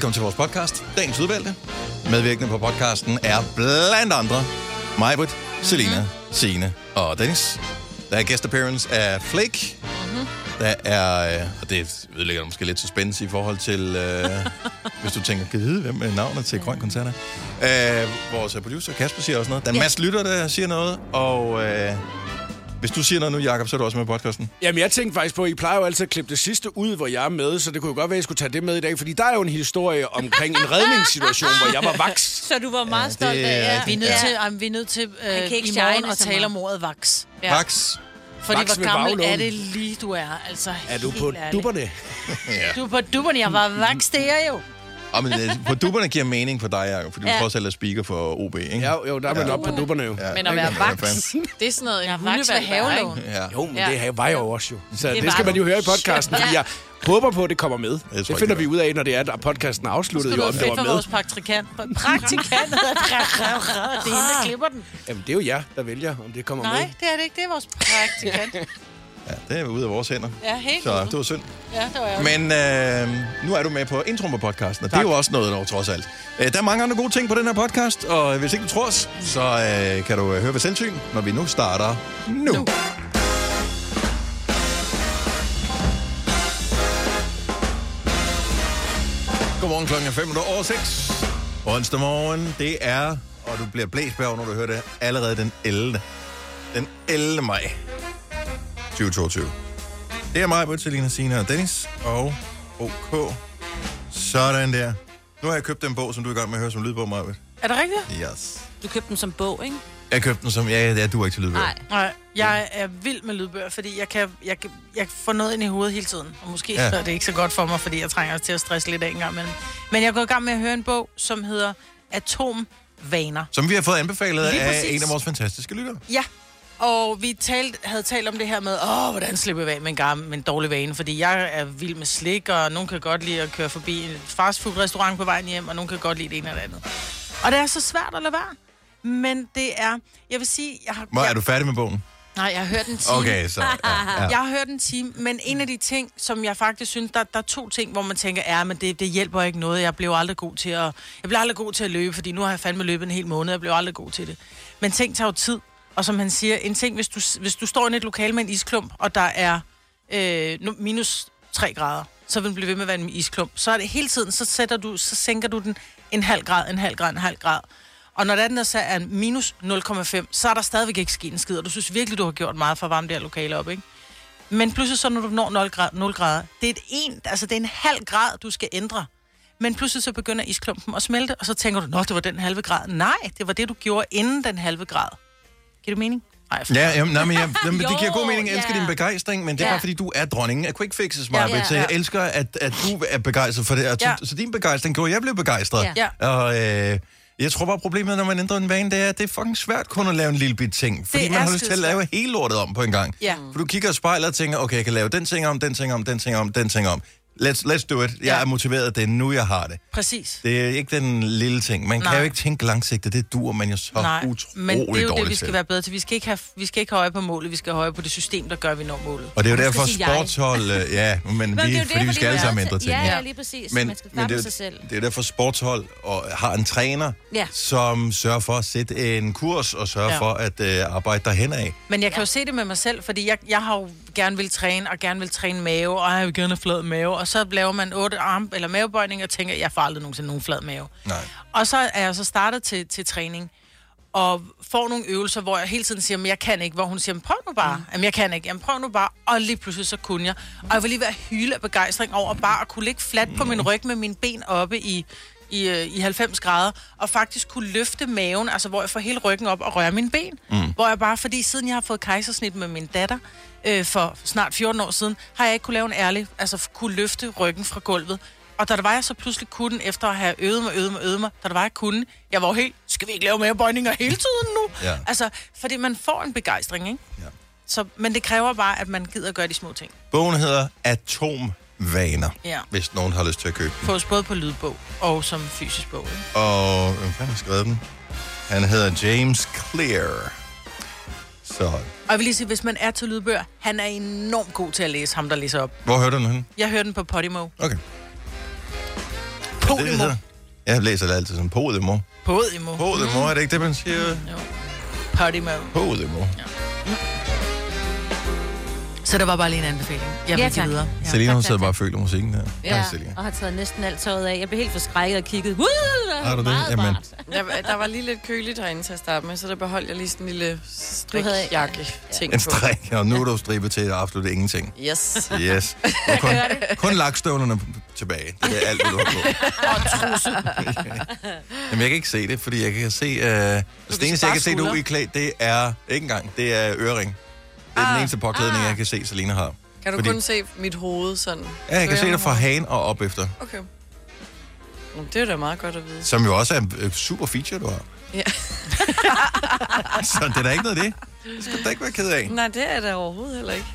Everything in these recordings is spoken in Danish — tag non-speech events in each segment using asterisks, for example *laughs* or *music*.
Velkommen til vores podcast, Dagens Udvalgte. Medvirkende på podcasten er blandt andre Majbrit, Selina, Signe og Dennis. Der er guest appearance af Flake. Mm-hmm. Der er, øh, og det ødelægger måske lidt suspense i forhold til, øh, *laughs* hvis du tænker, kan vide, hvem er navnet til Grøn Koncert er? Øh, vores producer Kasper siger også noget. Der er en masse lytter, der siger noget, og øh, hvis du siger noget nu, Jacob, så er du også med på podcasten. Jamen, jeg tænkte faktisk på, at I plejer jo altid at klippe det sidste ud, hvor jeg er med, så det kunne jo godt være, at jeg skulle tage det med i dag, fordi der er jo en historie omkring en redningssituation, hvor jeg var vaks. *laughs* Så du var meget Ja, stolt af, ja. Vi er nødt til, um, vi er nødt til øh, kan ikke i morgen shine at så tale meget. om ordet vaks. Ja. Max. Fordi Vaks hvor med gammel baglån. er det lige, du er? Altså, Er du helt på ærligt. dupperne? Du er på dupperne. Jeg var vaks, det er jeg jo. Og men, øh, på dupperne giver mening for dig, Jacob, fordi du Ja. trods alt er speaker for OB, ikke? Ja, jo, der er man Ja. ja. oppe på dupperne jo. Ja, Men at være vaks, det er sådan noget, Jeg en er vaks ved er, havelån. Ja. Jo, men Ja. det var jeg jo også jo. Så det, det skal man du. jo høre i podcasten, fordi jeg håber på, at det kommer med. Det, tror det jeg, finder det vi ud af, når det er, at podcasten er afsluttet, Det jo, er om det fedt var for med. vores praktikant. Praktikant *laughs* det er hende, der klipper den. Jamen, det er jo jer, der vælger, om det kommer Nej, med. det er det ikke. Det er vores praktikant. Ja, det er ude af vores hænder. Ja, helt Så det var synd. Ja, det var jeg. Men øh, nu er du med på introen på podcasten, og det er jo også noget, der trods alt. Øh, der er mange andre gode ting på den her podcast, og hvis ikke du tror os, så øh, kan du øh, høre ved selvsyn, når vi nu starter nu. nu. Godmorgen klokken er 5 over 6. Onsdag morgen, det er, og du bliver blæst bag, når du hører det, allerede den 11. Den 11. maj 2022. Det er mig, Britt, Selina, Sina og Dennis. Og OK. Sådan der. Nu har jeg købt den bog, som du er i gang med at høre som lydbog, Marvitt. Er det rigtigt? Yes. Du købte den som bog, ikke? Jeg købte den som... Ja, ja, du er ikke til lydbog. Nej. Nej, jeg er vild med lydbøger, fordi jeg kan, jeg, jeg får noget ind i hovedet hele tiden. Og måske Ja. er det ikke så godt for mig, fordi jeg trænger til at stresse lidt af en gang imellem. Men jeg er gået i gang med at høre en bog, som hedder Atomvaner. Som vi har fået anbefalet af en af vores fantastiske lyttere. Ja, og vi talt, havde talt om det her med, åh, hvordan slipper vi af med en, gammel, med en dårlig vane, fordi jeg er vild med slik, og nogen kan godt lide at køre forbi en fastfood-restaurant på vejen hjem, og nogen kan godt lide det ene eller andet. Og det er så svært at lade være. Men det er, jeg vil sige, jeg har, Hvor, jeg, er du færdig med bogen? nej, jeg har hørt en time. Okay, så... Ja, ja. *laughs* Jeg har hørt en time, men en af de ting, som jeg faktisk synes, der, der er to ting, hvor man tænker, ja, men det, det hjælper ikke noget. Jeg blev aldrig god til at, jeg blev aldrig god til at løbe, fordi nu har jeg fandme løbet en hel måned, jeg blev aldrig god til det. Men ting tager jo tid, og som han siger, en ting, hvis du, hvis du står i et lokal med en isklump, og der er øh, minus 3 grader, så vil den blive ved med at være en isklump. Så er det hele tiden, så, sætter du, så sænker du den en halv grad, en halv grad, en halv grad. Og når den er så er minus 0,5, så er der stadigvæk ikke sket en skid, og du synes virkelig, du har gjort meget for at varme det her lokale op, ikke? Men pludselig så, når du når 0 grader, 0 grader det er, et en, altså det er en halv grad, du skal ændre. Men pludselig så begynder isklumpen at smelte, og så tænker du, nå, det var den halve grad. Nej, det var det, du gjorde inden den halve grad. Giver det mening? For... Ja, jamen, nej, men jeg, *laughs* jamen, det giver god mening. Jeg elsker ja. din begejstring, men det er Ja. bare fordi, du er dronningen af quick fixes, Ja, Marvitt. ja, Så jeg ja. elsker, at, at du er begejstret for det. Og Ja. så, så din begejstring gjorde, at jeg blev begejstret. Ja. Ja. Og øh, jeg tror bare, problemet, når man ændrer en vane, det er, at det er fucking svært kun at lave en lille bit ting. Fordi Det man har lyst til at lave hele lortet om på en gang. Ja. For du kigger i spejlet og tænker, okay, jeg kan lave den ting om, den ting om, den ting om, den ting om. Let's, let's do it. Jeg Ja. er motiveret, det er nu, jeg har det. Præcis. Det er ikke den lille ting. Man kan Nej. jo ikke tænke langsigtet. Det duer man jo så Nej, utrolig men det er jo det, vi skal til. være bedre til. Vi skal ikke have, vi skal ikke have øje på målet, vi skal have øje på det system, der gør, at vi når målet. Og det er jo derfor jeg. sportshold... *laughs* øh, Ja, men, Men vi, det er jo det, fordi vi skal alle sammen ændre ting. Ja, ja, lige præcis. Men, man skal men det, er sig selv. det er derfor sportshold og har en træner, Ja. som sørger for at sætte en kurs og sørger ja. Ja. for at øh, arbejde derhen af. Men jeg kan jo se det med mig selv, fordi jeg, jeg har jo gerne vil træne, og gerne vil træne mave, og jeg vil gerne have flad mave, og så laver man otte arm- eller mavebøjninger, og tænker, jeg får aldrig nogensinde nogen flad mave. Nej. Og så er jeg så startet til, til træning, og får nogle øvelser, hvor jeg hele tiden siger, men jeg kan ikke, hvor hun siger, prøv nu bare. Mm. Jamen, jeg kan ikke. Jamen, prøv nu bare. Og lige pludselig så kunne jeg. Og jeg var lige ved at hyle af begejstring over bare at kunne ligge fladt på min ryg med mine ben oppe i, i, øh, i 90 grader, og faktisk kunne løfte maven, altså hvor jeg får hele ryggen op og røre mine ben. Mm. Hvor jeg bare, fordi siden jeg har fået kejsersnit med min datter, øh, for snart 14 år siden, har jeg ikke kunne lave en ærlig, altså kunne løfte ryggen fra gulvet. Og da der var jeg så pludselig kunne, efter at have øvet mig, øvet mig, øvet mig, da der var jeg kunne, jeg var jo helt, skal vi ikke lave mere bøjninger hele tiden nu? Ja. Altså, fordi man får en begejstring, ikke? Ja. Så, men det kræver bare, at man gider gøre de små ting. Bogen hedder Atomvaner, Ja. hvis nogen har lyst til at købe den. Fås både på lydbog og som fysisk bog, ikke? Og hvem fanden har skrevet den? Han hedder James Clear. Så, Og jeg vil lige sige, hvis man er til lydbøger, han er enormt god til at læse ham, der læser op. hvor hørte du den henne? Jeg hørte den på Podimo. Okay. det, det? Jeg læser det altid som Podemo. Podimo. Podemo, er det ikke det, man siger? Podimo. Podemo. Så det var bare lige en anbefaling. Jeg vil Ja, ja, tak. videre. Ja. Selina, hun sidder bare og føler musikken her. Ja, Selina. og har taget næsten alt tøjet af. Jeg blev helt forskrækket og kigget. Der Har du det? Jamen. varmt. Der, der var lige lidt køligt herinde til at starte med, så der beholdt jeg lige sådan en lille strikjakke-ting En på. strik, og nu er du stribet til absolut ingenting. Yes. Yes. Og *laughs* kun, kun lakstøvlerne tilbage. Det er alt, hvad du har på. *laughs* Jamen, jeg kan ikke se det, fordi jeg kan se... Uh, det eneste, jeg kan se, du er i klæd, det er... Ikke engang, det er øring. Det er den eneste påklædning, jeg kan se, Selina har. Kan du Fordi- kun se mit hoved sådan? Ja, jeg kan se det fra hagen og op efter. Okay. Nå, Det er da meget godt at vide. Som jo også er en øh, super feature, du har. Ja. *laughs* Så det er da ikke noget af det. Det skal du da ikke være ked af. Nej, det er der overhovedet heller ikke.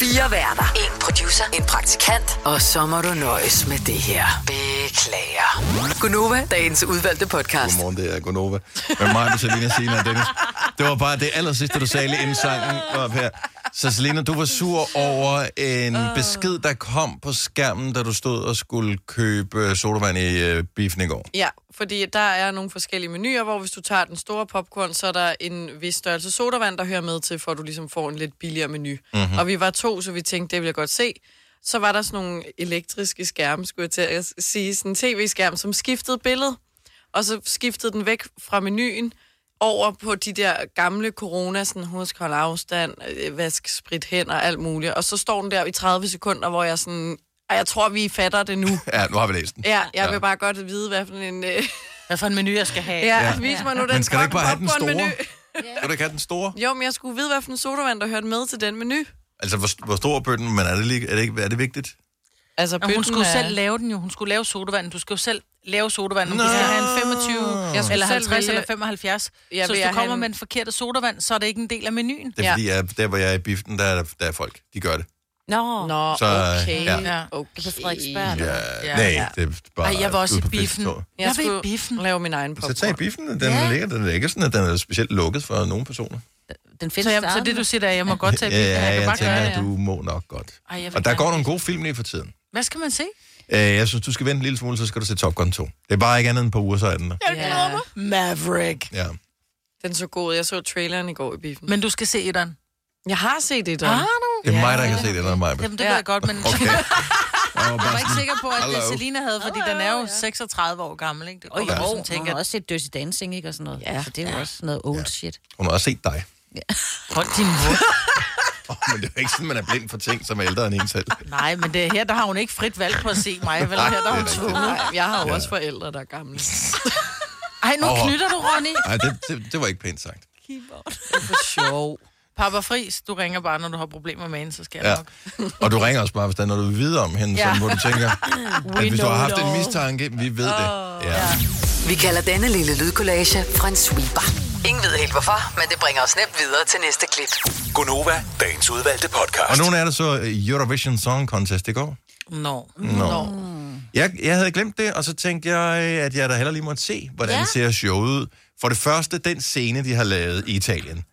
Fire værter. En producer. En praktikant. Og så må du nøjes med det her. Beklager. Gunova, dagens udvalgte podcast. Godmorgen, det er Gonova. Med mig, med Selina, Sina og Dennis. Det var bare det aller sidste, du sagde lige inden sangen var op her. Så Selina, du var sur over en besked, der kom på skærmen, da du stod og skulle købe sodavand i uh, biffen i går. Ja, fordi der er nogle forskellige menuer, hvor hvis du tager den store popcorn, så er der en vis størrelse sodavand, der hører med til, for at du ligesom får en lidt billigere menu. Mm-hmm. Og vi var to, så vi tænkte, det vil jeg godt se. Så var der sådan nogle elektriske skærme, skulle jeg til at sige, sådan en tv-skærm, som skiftede billede. Og så skiftede den væk fra menuen over på de der gamle corona, sådan husk hold afstand, øh, vask sprit hænder og alt muligt. Og så står den der i 30 sekunder, hvor jeg sådan, "Ej, jeg tror, vi fatter det nu. *laughs* Ja, nu har vi læst den. Ja, jeg vil Ja. bare godt vide, hvad for en... Øh, *laughs* Hvad for en menu, jeg skal have. ja, Ja. vis mig nu den Men skal du ikke bare have den store? *laughs* Skal du ikke have den store? Jo, men jeg skulle vide, hvad for en sodavand, der hørte med til den menu. Altså, hvor, hvor stor er bøtten, men er det, lige, er det, ikke, er det vigtigt? Altså, Og hun bøtten skulle er- selv lave den jo. Hun skulle lave sodavand. Du skal jo selv lave sodavand. Du skal have en 25, Jeg skulle eller selv 50, vælge- eller 75. Ja, så hvis jeg du kommer have en- med en forkert sodavand, så er det ikke en del af menuen. Det er Ja. fordi, jeg, der hvor jeg er i biffen, der er, der, er folk. De gør det. Nå, Nå, Så, okay. ja. Ja. okay. på Frederiksberg. Ja, Ja. nej, Ja. det er bare... Ej, jeg var også i biffen. Jeg, Jeg vil i skulle biffen. lave min egen Så popcorn. tag biffen, den Ja. ja. ligger, den er ikke sådan, at den er specielt lukket for nogle personer. Den findes Så, jeg, så det, du siger, der, jeg må godt tage *laughs* Ja, biffen. ja, jeg kan jeg bare tænker, gøre at det. du må nok godt. Ej, jeg Og der går nogle gode film lige for tiden. Hvad skal man se? Øh, Jeg synes, du skal vente en lille smule, så skal du se Top Gun 2. Det er bare ikke andet end par uger, så er den der. Ja. Maverick. Ja. Den så god. Jeg så traileren i går i biffen. Men du skal se etteren. Jeg har set det, Har der. du? Det er mig, der kan se det, der er mig. Jamen, det Ja. ved jeg godt, men Okay. *laughs* Jeg var jeg ikke sikker på, at det. Selina havde, fordi den er jo 36 år gammel, ikke? Det Og jo, hun har også set Dirty Dancing, ikke? Og sådan noget. Ja. Så det er jo også noget old shit. Hun har også set dig. *laughs* hold din mund. Oh, *laughs* men det er jo ikke sådan, man er blind for ting, som er ældre end en selv. Nej, men det, her der har hun ikke frit valg på at se mig, vel? Her der er hun det tvunget. Nej, jeg har jo Ja. også forældre, der er gamle. *laughs* Ej, nu Åh. knytter du, Ronny. Nej, det, det, det var ikke pænt sagt. For sjov. Papa Fris, du ringer bare, når du har problemer med hende, så skal jeg Ja. nok. Og du ringer også bare, hvis der er noget, du vil vide om hende, Ja. ja. som, hvor du tænker, *laughs* at hvis du har haft en mistanke, vi ved det. Ja. Vi kalder denne lille lydkollage en sweeper. Ingen ved helt hvorfor, men det bringer os nemt videre til næste klip. Gunova, dagens udvalgte podcast. Og nogle af det så Eurovision Song Contest i går. Nå. Nå. Jeg, jeg havde glemt det, og så tænkte jeg, at jeg da heller lige måtte se, hvordan Ja. ser showet ud. For det første, den scene, de har lavet i Italien,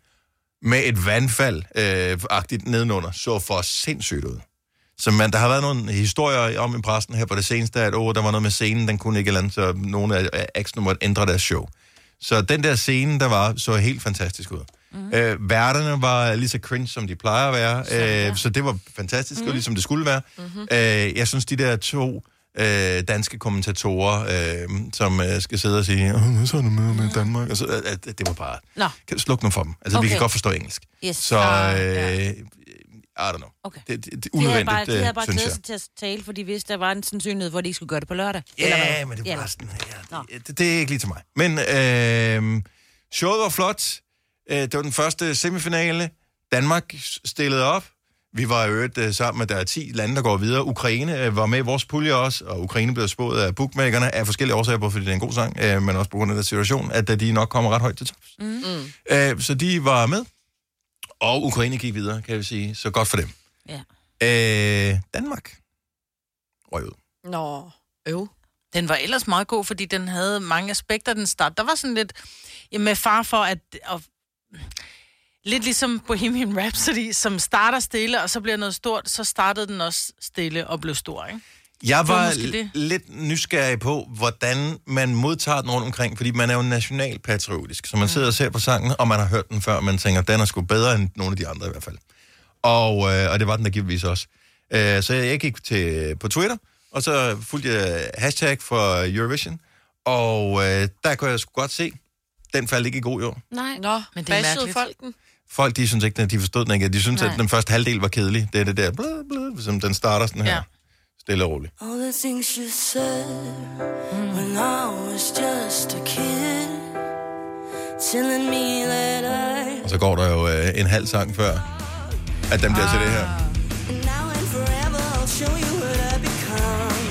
med et vandfald-agtigt nedenunder, så for sindssygt ud. Så man, der har været nogle historier om i pressen her på det seneste, at oh, der var noget med scenen, den kunne ikke lande, så nogle af måtte ændre deres show. Så den der scene, der var, så helt fantastisk ud. Mm. Øh, værterne var lige så cringe, som de plejer at være, så, øh, så det var fantastisk, mm. ligesom det skulle være. Mm-hmm. Øh, jeg synes, de der to øh, danske kommentatorer, øh, som øh, skal sidde og sige, "Åh, hvad så er det med, med Danmark? Så, øh, at, det var bare... Nå. Slukke nu for dem? Altså, okay. vi kan godt forstå engelsk. Yes. Så, Ah, øh, ja. I don't know. Okay. Det, det, det er De havde unødvendigt, bare, de havde øh, bare glædet sig til at tale, for de vidste, der var en sandsynlighed, hvor de ikke skulle gøre det på lørdag. Ja, hvad? men det var bare sådan, ja, det, det, det er ikke lige til mig. Men øh, showet var flot. Øh, det var den første semifinale. Danmark stillede op. Vi var i øvrigt øh, sammen med, der er 10 lande, der går videre. Ukraine var med i vores pulje også, og Ukraine blev spået af bookmakerne af forskellige årsager, både fordi det er en god sang, men også på grund af den situation, at de nok kommer ret højt til tops. Mm. Så de var med, og Ukraine gik videre, kan vi sige. Så godt for dem. Ja. Øh, Danmark røg ud. Nå, øv. Den var ellers meget god, fordi den havde mange aspekter, den start. Der var sådan lidt med far for, at... at lidt ligesom Bohemian Rhapsody, som starter stille, og så bliver noget stort, så startede den også stille og blev stor, ikke? Jeg var lidt nysgerrig på, hvordan man modtager den rundt omkring, fordi man er jo nationalpatriotisk, så man sidder og ser på sangen, og man har hørt den før, og man tænker, den er sgu bedre end nogle af de andre i hvert fald. Og, øh, og det var den der givetvis også. Øh, så jeg gik til, på Twitter, og så fulgte jeg hashtag for Eurovision, og øh, der kunne jeg sgu godt se, den faldt ikke i god jord. Nej. Nå, Men det er mærkeligt. folk den? Folk, de synes ikke, at de forstod den ikke. De synes, Nej. at den første halvdel var kedelig. Det er det der, blø, blø, som den starter sådan her. Ja. Stille og roligt. All the things you said when I was just a kid, telling me that I, Og så går der jo øh, en halv sang før, at den bliver til det her. and now and forever, I'll show you what I become.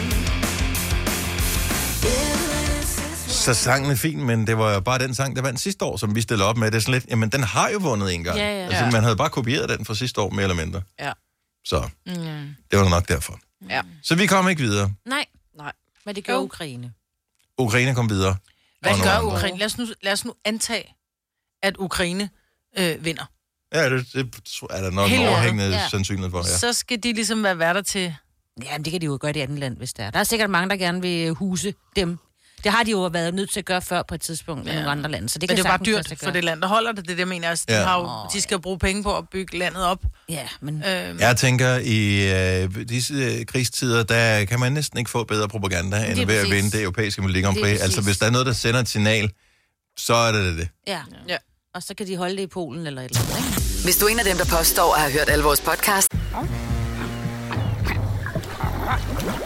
Yeah, this is Så sangen er fin, men det var jo bare den sang, der vandt sidste år, som vi stillede op med. Det er sådan lidt, jamen den har jo vundet en gang. Ja, ja. Altså, man havde bare kopieret den fra sidste år, mere eller mindre. Ja. Så det var nok derfor. Ja. Så vi kom ikke videre. Nej, Nej. men det gør Jo. Ukraine. Ukraine kom videre. Hvad gør andre. Ukraine? Lad os nu, lad os nu antage, at Ukraine øh, vinder. Ja, det, det er der nok Helt en overhængende ja. sandsynlighed for, ja. Så skal de ligesom være værter til... Jamen, det kan de jo gøre i et andet land, hvis der er. Der er sikkert mange, der gerne vil huse dem. Det har de jo været nødt til at gøre før på et tidspunkt ja. i nogle andre lande. Så det Men kan det er bare dyrt for det land, der holder det. Det er det, jeg mener. Altså, de, Ja. har jo, de skal bruge penge på at bygge landet op. Ja, men... Øh, Jeg tænker, i øh, disse øh, krigstider, der kan man næsten ikke få bedre propaganda, end ved at vinde det europæiske Melodi Grand Prix. Altså, hvis der er noget, der sender et signal, så er det det. Ja. Ja. Og så kan de holde det i Polen eller et eller andet, ikke? Hvis du er en af dem, der påstår at have hørt alle vores podcast, Oyster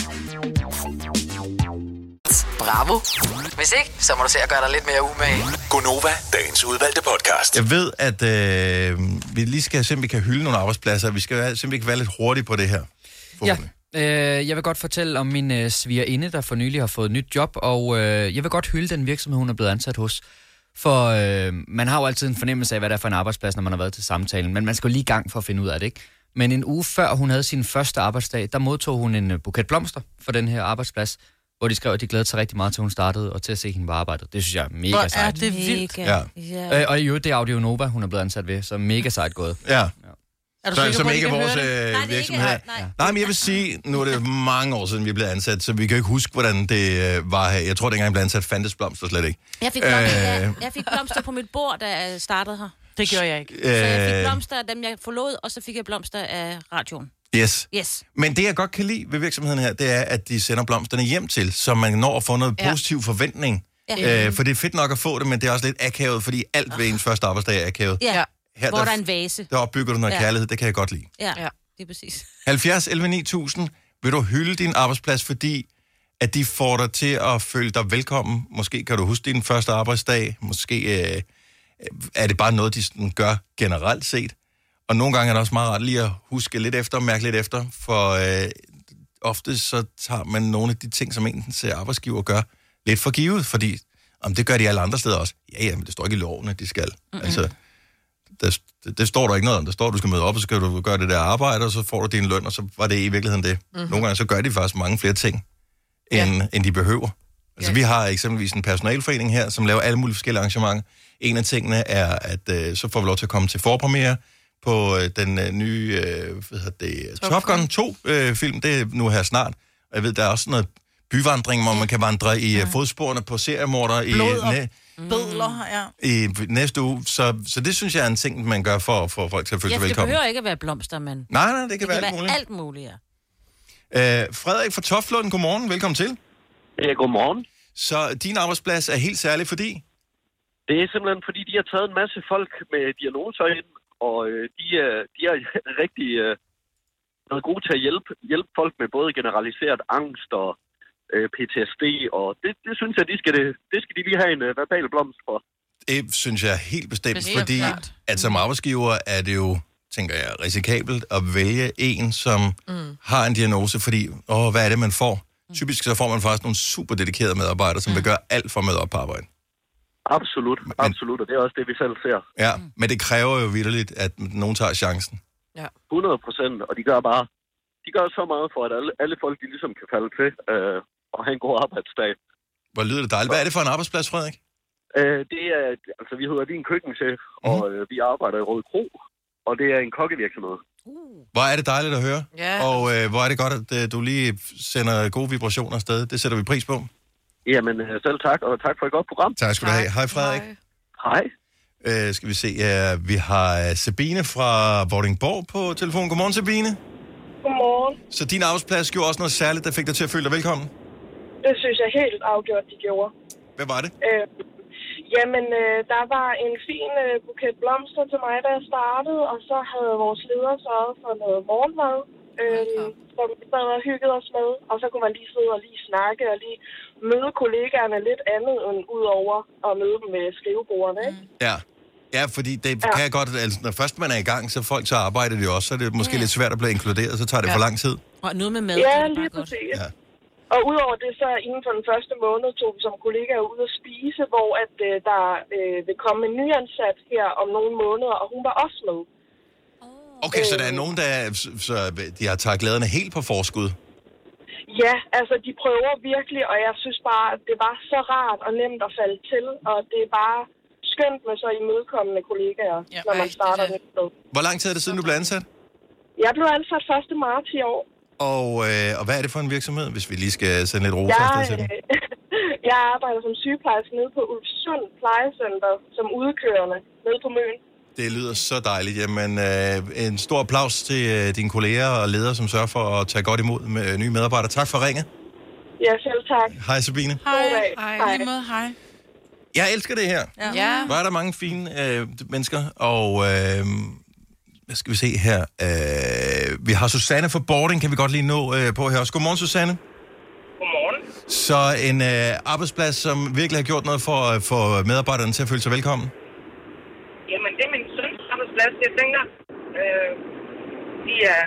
bravo. Hvis ikke, så må du se at gøre dig lidt mere umage. Gonova, dagens udvalgte podcast. Jeg ved, at øh, vi lige skal se, om vi kan hylde nogle arbejdspladser. Vi skal være- se, om vi kan være lidt hurtige på det her. Ja, øh, jeg vil godt fortælle om min øh, svigerinde, der for nylig har fået et nyt job, og øh, jeg vil godt hylde den virksomhed, hun er blevet ansat hos. For øh, man har jo altid en fornemmelse af, hvad det er for en arbejdsplads, når man har været til samtalen, men man skal jo lige i gang for at finde ud af det, ikke? Men en uge før hun havde sin første arbejdsdag, der modtog hun en øh, buket blomster for den her arbejdsplads, hvor de skrev, at de glædede sig rigtig meget til, hun startede, og til at se hende på arbejdet. Det synes jeg er mega Hvor er sejt. det vildt. Mega. Ja. Øh, og i øvrigt, det er Audio Nova, hun er blevet ansat ved, så mega sejt gået. Ja. Er du Så, sikker som på, at ikke er kan vores høre det? øh, Nej, det er ikke- virksomhed. nej, Nej, nej. men jeg vil sige, nu er det mange år siden, vi blev ansat, så vi kan ikke huske, hvordan det øh, var her. Jeg tror, dengang jeg blev ansat, fandtes blomster slet ikke. Jeg fik, blomster, Øh. øh... jeg fik blomster på mit bord, da jeg startede her. Det gjorde jeg ikke. Så jeg fik Øh, blomster af dem, jeg forlod, og så fik jeg blomster af radioen. Yes. Yes. Men det, jeg godt kan lide ved virksomheden her, det er, at de sender blomsterne hjem til, så man når at få noget Ja. positiv forventning. Ja. Øh, for det er fedt nok at få det, men det er også lidt akavet, fordi alt ved ens første arbejdsdag er akavet. Ja. Her, hvor der er en vase. der opbygger du noget Ja. kærlighed, det kan jeg godt lide. Ja, Ja. det er præcis. 70 11 9000, vil du hylde din arbejdsplads, fordi at de får dig til at føle dig velkommen. Måske kan du huske din første arbejdsdag. Måske øh, er det bare noget, de sådan gør generelt set. Og nogle gange er det også meget rart lige at huske lidt efter og mærke lidt efter, for øh, ofte så tager man nogle af de ting, som ens arbejdsgiver gør, lidt for givet, fordi om det gør de alle andre steder også. Ja, ja, men det står ikke i loven, at de skal. Mm-hmm. Altså, der, det, det står der ikke noget om. Der står, at du skal møde op, og så skal du gøre det der arbejde, og så får du din løn, og så var det i virkeligheden det. Mm-hmm. Nogle gange så gør de faktisk mange flere ting, end, ja. end de behøver. Altså, Ja. vi har eksempelvis en personalforening her, som laver alle mulige forskellige arrangementer. En af tingene er, at øh, så får vi lov til at komme til forpremiere på øh, den øh, nye øh, hvad hedder det, Top, Gun 2-film. det er nu her snart. Og jeg ved, der er også noget byvandring, hvor man kan vandre i ja. fodsporene på seriemorder i, næ, Bødler, ja. i næste uge. Så, så det synes jeg er en ting, man gør for at få folk til at føle Ja, sig for det velkommen. behøver ikke at være blomster, men... Nej, nej, det kan det være kan alt være muligt. alt muligt, ja. Øh, Frederik fra Toflund, godmorgen. Velkommen til. Ja, godmorgen. Så din arbejdsplads er helt særlig, fordi? Det er simpelthen, fordi de har taget en masse folk med diagnoser ind, og øh, de, er, de er *laughs* rigtig øh, været gode til at hjælpe, hjælpe folk med både generaliseret angst og øh, PTSD, og det, det synes jeg, de skal, det, det skal de lige have en øh, verbal blomst for. Det synes jeg helt bestemt, Bestemt, fordi klart. at som arbejdsgiver er det jo, tænker jeg, risikabelt at vælge en, som mm. har en diagnose, fordi, åh, hvad er det, man får? Typisk så får man faktisk nogle super dedikerede medarbejdere, som vil gøre alt for at møde op på arbejde. Absolut, absolut, og det er også det, vi selv ser. Ja, men det kræver jo vidderligt, at nogen tager chancen. Ja. 100 procent, og de gør bare de gør så meget for, at alle, alle folk de ligesom kan falde til øh, og have en god arbejdsdag. Hvor lyder det dejligt. Hvad er det for en arbejdsplads, Frederik? Øh, det er, altså vi hedder din køkkenchef, mm. og øh, vi arbejder i Røde Kro, og det er en kokkevirksomhed. Hvor er det dejligt at høre. Ja. Og øh, hvor er det godt, at øh, du lige sender gode vibrationer afsted. Det sætter vi pris på. Jamen øh, selv tak, og tak for et godt program. Tak skal du have. Hej, Frederik. Hej. Øh, skal vi se. Uh, vi har øh, Sabine fra Vordingborg på telefon. Godmorgen, Sabine. Godmorgen. Så din arbejdsplads gjorde også noget særligt, der fik dig til at føle dig velkommen. Det synes jeg helt afgjort, de gjorde. Hvad var det? Øh, jamen, øh, der var en fin øh, buket blomster til mig, da jeg startede, og så havde vores leder sørget for noget morgenmad, øh, som vi sad og hyggede os med. Og så kunne man lige sidde og lige snakke og lige møde kollegaerne lidt andet end ud over at møde dem med skrivebordene, ikke? Ja. Ja, fordi det ja. kan jeg godt, altså når først man er i gang, så folk så arbejder de også, så er det måske ja. lidt svært at blive inkluderet, så tager det ja. for lang tid. Og noget med mad. Ja, er lige præcis. Ja. Og udover det, så inden for den første måned tog vi som kollegaer ud at spise, hvor at, øh, der øh, vil komme en nyansat her om nogle måneder, og hun var også med. Okay, så der Øh. er nogen, der er, så de har taget glæderne helt på forskud. Ja, altså de prøver virkelig, og jeg synes bare, at det var så rart og nemt at falde til, og det er bare skønt med så imødekommende kollegaer, ja, når man starter et sted. Hvor lang tid er det siden, du blev ansat? Jeg blev ansat 1. marts i år. Og, øh, og hvad er det for en virksomhed, hvis vi lige skal sende lidt afsted Jeg, til den? *laughs* jeg arbejder som sygeplejerske nede på Ulfsund Plejecenter, som udkørende nede på Møn. Det lyder så dejligt. Jamen, øh, en stor applaus til øh, dine kolleger og ledere, som sørger for at tage godt imod med øh, nye medarbejdere. Tak for ringet. Ja, selv tak. Hej, Sabine. Hej. Hej. Hej. Måde, hej. Jeg elsker det her. Ja. ja. Hvor er der mange fine øh, mennesker, og øh, hvad skal vi se her? Øh, vi har Susanne fra Boarding, kan vi godt lige nå øh, på her også. Godmorgen, Susanne. Godmorgen. Så en øh, arbejdsplads, som virkelig har gjort noget for at få medarbejderne til at føle sig velkommen. Jamen, det er min Jeg tænker, øh, de er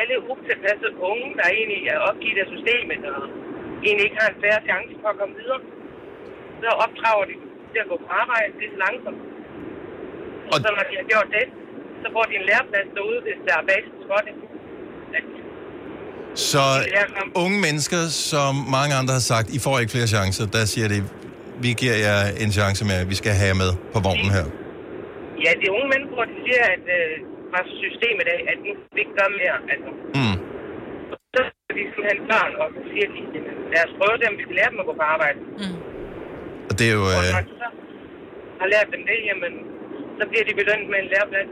alle utilpassede unge, der egentlig er opgivet af systemet, og egentlig ikke har en færre chance for at komme videre. Så optrager de til at gå på arbejde lidt langsomt. Og så når de har gjort det, så får de en læreplads derude, hvis der er basis for det. At Så unge mennesker, som mange andre har sagt, I får ikke flere chancer, der siger de, vi giver jer en chance med, vi skal have jer med på vognen her. Ja, det er unge mennesker, hvor de siger, at øh, fra systemet af, at nu vil vi ikke gøre mere. Altså, Mm. så er de simpelthen børn, og så siger de, jamen, lad os prøve det, om vi kan lære dem at gå på arbejde. Og det er jo... Og Øh, når de så har lært dem det, jamen, så bliver de belønnet med en læreplads.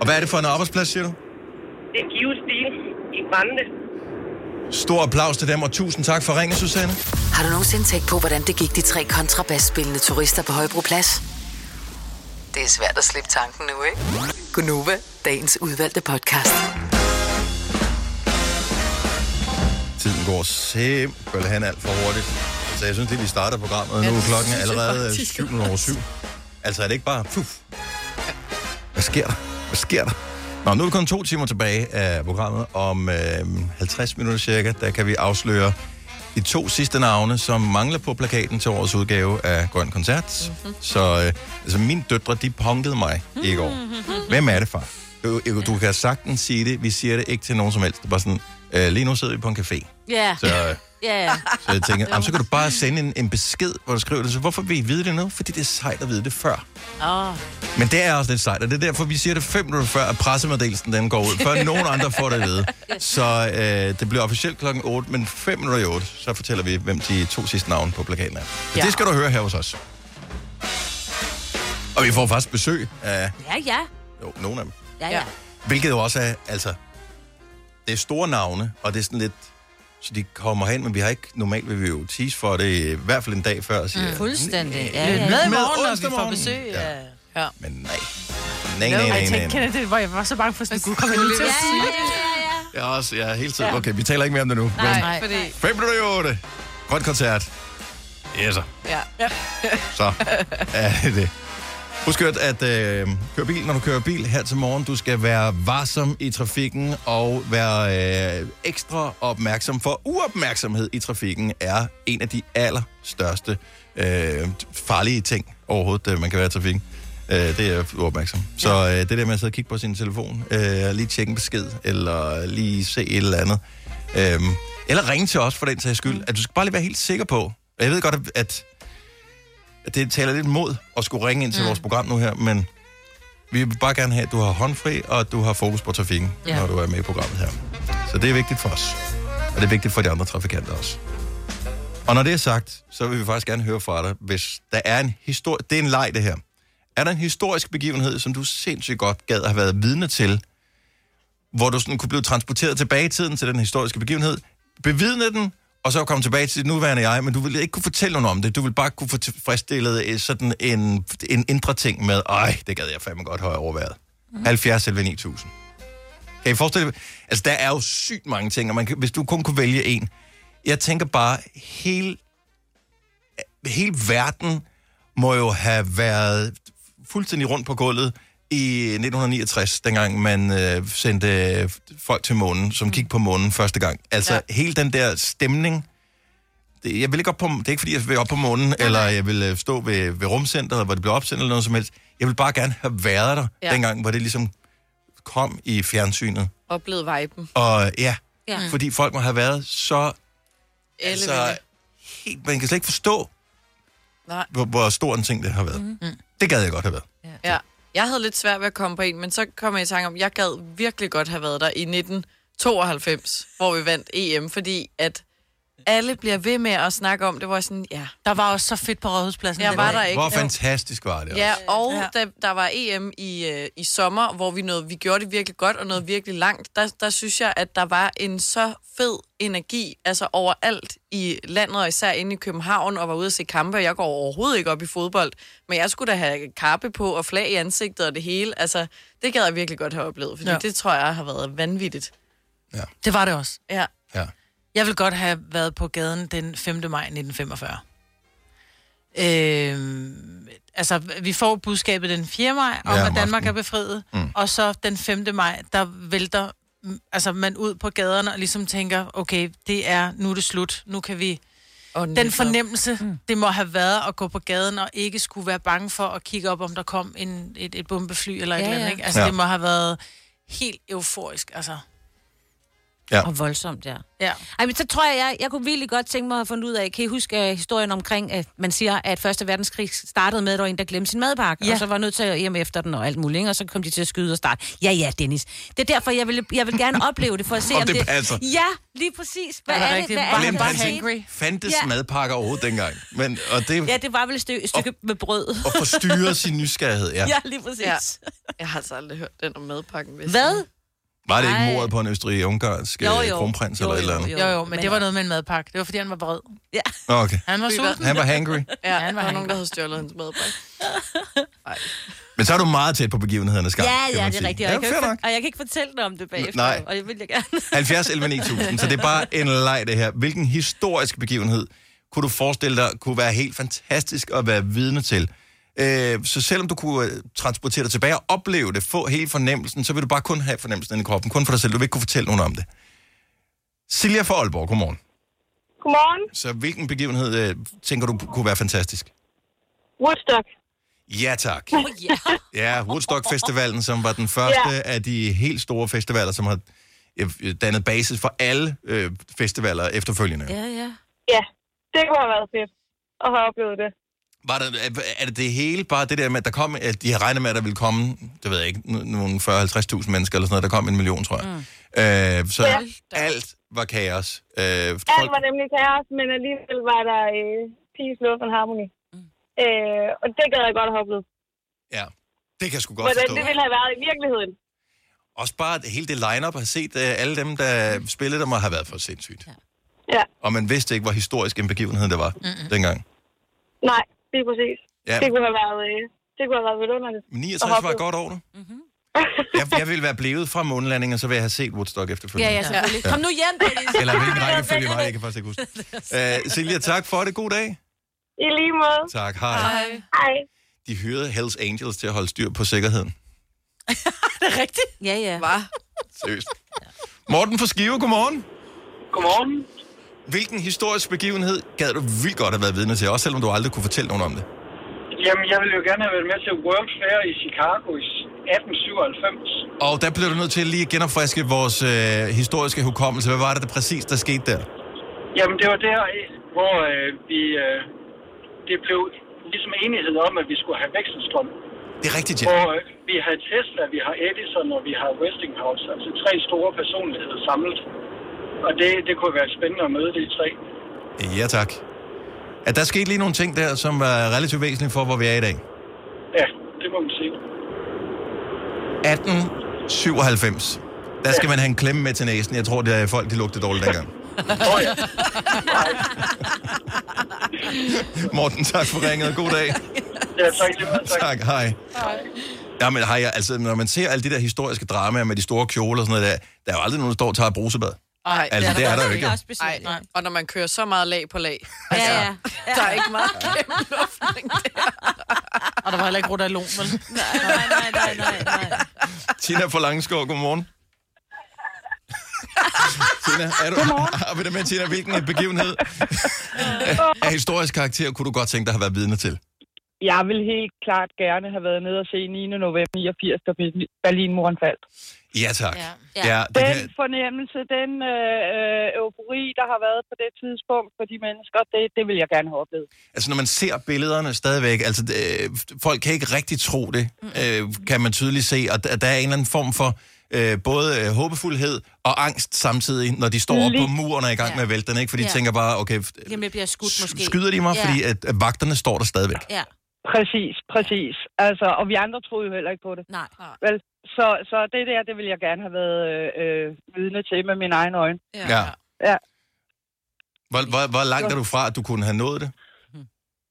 og hvad er det for en arbejdsplads, siger du? Det er Give Stil i Brande. Stor applaus til dem, og tusind tak for ringen, Susanne. Har du nogensinde tænkt på, hvordan det gik de tre kontrabasspillende turister på Højbroplads? Det er svært at slippe tanken nu, ikke? Gunova, dagens udvalgte podcast. Tiden går simpelthen alt for hurtigt. Så jeg synes lige, vi starter programmet. Ja, nu er det klokken allerede faktisk. 7 over 7. Altså er det ikke bare... Puff. Hvad sker der? Hvad sker der? Nå, nu er vi kun to timer tilbage af programmet. Om øh, 50 minutter cirka, der kan vi afsløre de to sidste navne, som mangler på plakaten til årets udgave af Grøn Koncert. Mm-hmm. Så øh, altså, mine døtre, de punkede mig i går. Hvem er det, far? Du, øh, øh, du kan sagtens sige det. Vi siger det ikke til nogen som helst. Det er bare sådan, øh, lige nu sidder vi på en café. Ja. Så, øh, *laughs* Ja, så jeg tænker, jamen, så kan du bare *laughs* sende en, en besked, hvor du skriver det. Så hvorfor vil I vide det nu? Fordi det er sejt at vide det før. Åh. Men det er også lidt sejt, og det er derfor, vi siger det fem minutter før, at pressemeddelelsen den går ud. Før *laughs* nogen andre får det at vide. Så øh, det bliver officielt klokken 8, men 5 minutter i 8, så fortæller vi, hvem de to sidste navne på plakaten er. Så Ja. det skal du høre her hos os. Og vi får faktisk besøg af Ja, ja. jo, nogle af dem. Ja, ja. Hvilket jo også er, altså, det er store navne, og det er sådan lidt, så de kommer hen, men vi har ikke, normalt vil vi jo tease for det, i hvert fald en dag før, og siger, Mm, fuldstændig. Ja, ja. med Med morgen, når vi får besøg. Ja. Ja. ja. men nej. Nej, nej, jeg nej, tænkte, nej. det, hvor jeg var så bange for, at du kommer lige til at sige det. Jeg er også, jeg er helt tiden. Okay, vi taler ikke mere om det nu. Nej, Men fordi... 5 minutter i 8. Grøn koncert. Yes, Ja. ja. så er det det. Husk at, øh, køre bil, når du kører bil her til morgen. Du skal være varsom i trafikken og være øh, ekstra opmærksom, for uopmærksomhed i trafikken er en af de allerstørste øh, farlige ting overhovedet, øh, man kan være i trafikken. Øh, det er uopmærksom. Så øh, det der med at sidde og kigge på sin telefon, øh, lige tjekke en besked, eller lige se et eller andet. Øh, eller ringe til os for den sags skyld. At du skal bare lige være helt sikker på. Jeg ved godt, at det taler lidt mod at skulle ringe ind til mm. vores program nu her, men vi vil bare gerne have, at du har håndfri, og at du har fokus på trafikken, ja. Når du er med i programmet her. Så det er vigtigt for os. Og det er vigtigt for de andre trafikanter også. Og når det er sagt, så vil vi faktisk gerne høre fra dig, hvis der er en historie... Det er en leg, det her. Er der en historisk begivenhed, som du sindssygt godt gad at have været vidne til, hvor du sådan kunne blive transporteret tilbage i tiden til den historiske begivenhed, bevidne den, og så komme tilbage til dit nuværende jeg, men du ville ikke kunne fortælle nogen om det. Du ville bare kunne få tilfredsstillet øh, sådan en, en indre ting med, ej, det gad jeg fandme godt have overvejet. Mm. 70 eller 9000. Kan I forestille? Altså, der er jo sygt mange ting, og man kan, hvis du kun kunne vælge en. Jeg tænker bare, hele, hele verden må jo have været fuldstændig rundt på gulvet i 1969, dengang man øh, sendte øh, folk til månen, som gik på månen første gang. Altså, ja. hele den der stemning, det, jeg vil ikke op på, det er ikke fordi, jeg vil op på månen, okay. eller jeg vil øh, stå ved, ved rumcenteret, hvor det blev opsendt eller noget som helst. Jeg vil bare gerne have været der, Ja. dengang, hvor det ligesom kom i fjernsynet. Oplevet viben. Og ja, Ja. fordi folk må have været så... Altså, Ellevilde. helt, man kan slet ikke forstå, Nej. hvor, hvor stor en ting det har været. Mm. Det gad jeg godt have været. Ja. Jeg havde lidt svært ved at komme på en, men så kom jeg i tanke om, jeg gad virkelig godt have været der i 1992, hvor vi vandt EM, fordi at alle bliver ved med at snakke om det, hvor jeg sådan, ja. Der var også så fedt på Rådhuspladsen. Jeg var der ikke. Hvor fantastisk var det Ja, også. og Ja. ja. Da, der var EM i, øh, i sommer, hvor vi, nåede, vi gjorde det virkelig godt og nåede virkelig langt, der, der synes jeg, at der var en så fed energi, altså overalt i landet, og især inde i København, og var ude at se kampe, og jeg går overhovedet ikke op i fodbold, men jeg skulle da have kappe på og flag i ansigtet og det hele, altså det gad jeg virkelig godt have oplevet, fordi Ja. ja. det tror jeg har været vanvittigt. Det var det også. Ja. Ja. Jeg vil godt have været på gaden den 5. maj 1945. Øhm, altså, vi får budskabet den 4. maj om, Ja, at Danmark er befriet. Mm. Og så den 5. maj, der vælter altså, man ud på gaderne og ligesom tænker, okay, det er, nu er det slut. Nu kan vi... Og Den fornemmelse, mm. det må have været at gå på gaden og ikke skulle være bange for at kigge op, om der kom en, et, et bombefly eller et Ja, eller andet. ja. Ikke? Altså, Ja. det må have været helt euforisk. Altså, Ja. Og voldsomt, ja. ja. Ej, men så tror jeg, jeg, jeg kunne virkelig godt tænke mig at fundet ud af, kan I huske uh, historien omkring, at man siger, at Første Verdenskrig startede med, at der var en, der glemte sin madpakke, Ja. og så var nødt til at hjem efter den og alt muligt, ikke? og så kom de til at skyde og starte. Ja, ja, Dennis. Det er derfor, jeg vil, jeg vil gerne opleve det, for at se, *laughs* Om om, det passer. Ja, lige præcis. Hvad Er det er, det? Hvad er det? Fandtes Ja. ja. madpakker overhovedet dengang. Men, og det Ja, det var vel et stykke, stykke med brød. at forstyrre sin nysgerrighed, ja. *laughs* ja, lige præcis. Ja. Ja. Jeg har altså aldrig hørt den om madpakken. Hvad? Var det ikke Nej. mordet på en østrig-ungarsk Jo, øh, jo. kronprins Jo, eller et eller jo, andet? Jo, jo, men det var noget med en madpakke. Det var, fordi han var vred. Ja. Okay. Han var sulten. Han var hangry. Ja, han var var nogen, der havde stjålet hans madpakke. *laughs* Men så er du meget tæt på begivenhedernes gang, Ja, ja, det er sige. rigtigt. Og Ja, jeg, kan ikke, og jeg kan ikke fortælle dig om det bagefter. Nej. Og jeg vil jeg gerne. 70 11 9000, så det er bare en leg det her. Hvilken historisk begivenhed kunne du forestille dig kunne være helt fantastisk at være vidne til? Øh, så selvom du kunne øh, transportere dig tilbage og opleve det, få hele fornemmelsen, så vil du bare kun have fornemmelsen inde i kroppen, kun for dig selv. Du vil ikke kunne fortælle nogen om det. Silja fra Aalborg, godmorgen. Godmorgen. Så hvilken begivenhed øh, tænker du kunne være fantastisk? Woodstock. Ja, tak. Oh, ja. *laughs* Ja, Woodstock Festivalen, som var den første ja. af de helt store festivaler, som har dannet basis for alle øh, festivaler efterfølgende. Ja, ja. Ja, det kunne have været fedt at have oplevet det. Var det, er- er det det hele, bare det der med, at der kom, at de har regnet med, at der ville komme, det ved jeg ikke, no- nogle 40-50.000 mennesker eller sådan noget, der kom en million, tror jeg. Mm. Øh, så Ja. alt var kaos. Øh, Alt var nemlig kaos, men alligevel var der øh, peace, love and harmony. Mm. Øh, og det gad jeg godt have oplevet. ja, det kan jeg sgu godt Hvordan forstå. det ville have været i virkeligheden. Også bare at hele det line-up har set, øh, alle dem, der spillede dem, har været for sindssygt. Ja. Ja. Og man vidste ikke, hvor historisk en begivenhed det var mm-hmm. dengang. Nej, det er præcis. Ja. Det kunne have været, øh, det kunne have været vidunderligt. at 69 have var et godt år, du. Jeg, jeg ville være blevet fra månelandingen, og så ville jeg have set Woodstock efterfølgende. Ja, ja, selvfølgelig. Kom nu hjem, Dennis. Eller hvilken *laughs* rækkefølge var det? Jeg kan faktisk ikke huske. *laughs* Uh, Silja, tak for det. God dag. I lige måde. Tak, hej. Hej. Hej. De hyrede Hells Angels til at holde styr på sikkerheden. *laughs* det er rigtigt? Ja, ja. Hvad? Seriøst. Morten fra Skive, godmorgen. Godmorgen. Hvilken historisk begivenhed gad du vildt godt have været vidne til, også selvom du aldrig kunne fortælle nogen om det? Jamen, jeg ville jo gerne have været med til World Fair i Chicago i 1897. Og der blev du nødt til lige at genopfriske vores øh, historiske hukommelse. Hvad var det, der præcis, der skete der? Jamen, det var der, hvor øh, vi... Øh, det blev ligesom enighed om, at vi skulle have vekselstrøm. Det er rigtigt, ja. Hvor øh, vi har Tesla, vi har Edison og vi har Westinghouse. Altså tre store personligheder samlet. Og det, det kunne være spændende at møde de tre. Ja, tak. At der skete lige nogle ting der, som var relativt væsentlige for, hvor vi er i dag. Ja, det må man sige. 1897. Der skal man have en klemme med til næsen. Jeg tror, det er folk, de lugtede dårligt dengang. Oh, ja. *laughs* Morten, tak for ringet. God dag. Ja, tak. Tak. Tak, hej. Ja, men jeg, altså, når man ser alle de der historiske dramaer med de store kjoler og sådan noget der, der er jo aldrig nogen, der står og tager brusebad. Ej, Altså, det er der jo ikke. Ej, nej. Og når man kører så meget lag på lag. Altså, Ja, ja. Der er ikke meget gennemluftning Og der var heller ikke rodalon, vel? Nej, nej, nej, nej, nej. Tina fra Langskov, godmorgen. Tina, er du, har vi det med, Tina? Hvilken begivenhed af historisk karakter kunne du godt tænke dig at have været vidne til? Jeg vil helt klart gerne have været nede og se 9. november 89, da Berlinmuren faldt. Ja, tak. Ja, Ja. ja det Den kan, fornemmelse, den øh, eufori, der har været på det tidspunkt for de mennesker, det, det vil jeg gerne have oplevet. altså, når man ser billederne stadigvæk, altså, øh, folk kan ikke rigtig tro det, øh, kan man tydeligt se, og der, er en eller anden form for øh, både øh, håbefuldhed og angst samtidig, når de står op på muren og er i gang med at vælte den, ikke? For de Ja. tænker bare, okay, Jamen, jeg bliver skudt måske. skyder de mig, ja. fordi at, at vagterne står der stadigvæk. Ja. Præcis, præcis. Altså, og vi andre troede jo heller ikke på det. Nej. Vel, så, så det der, det vil jeg gerne have været øh, øh, vidne til med mine egne øjne. Ja. Ja. Hvor, hvor, hvor langt er du fra, at du kunne have nået det?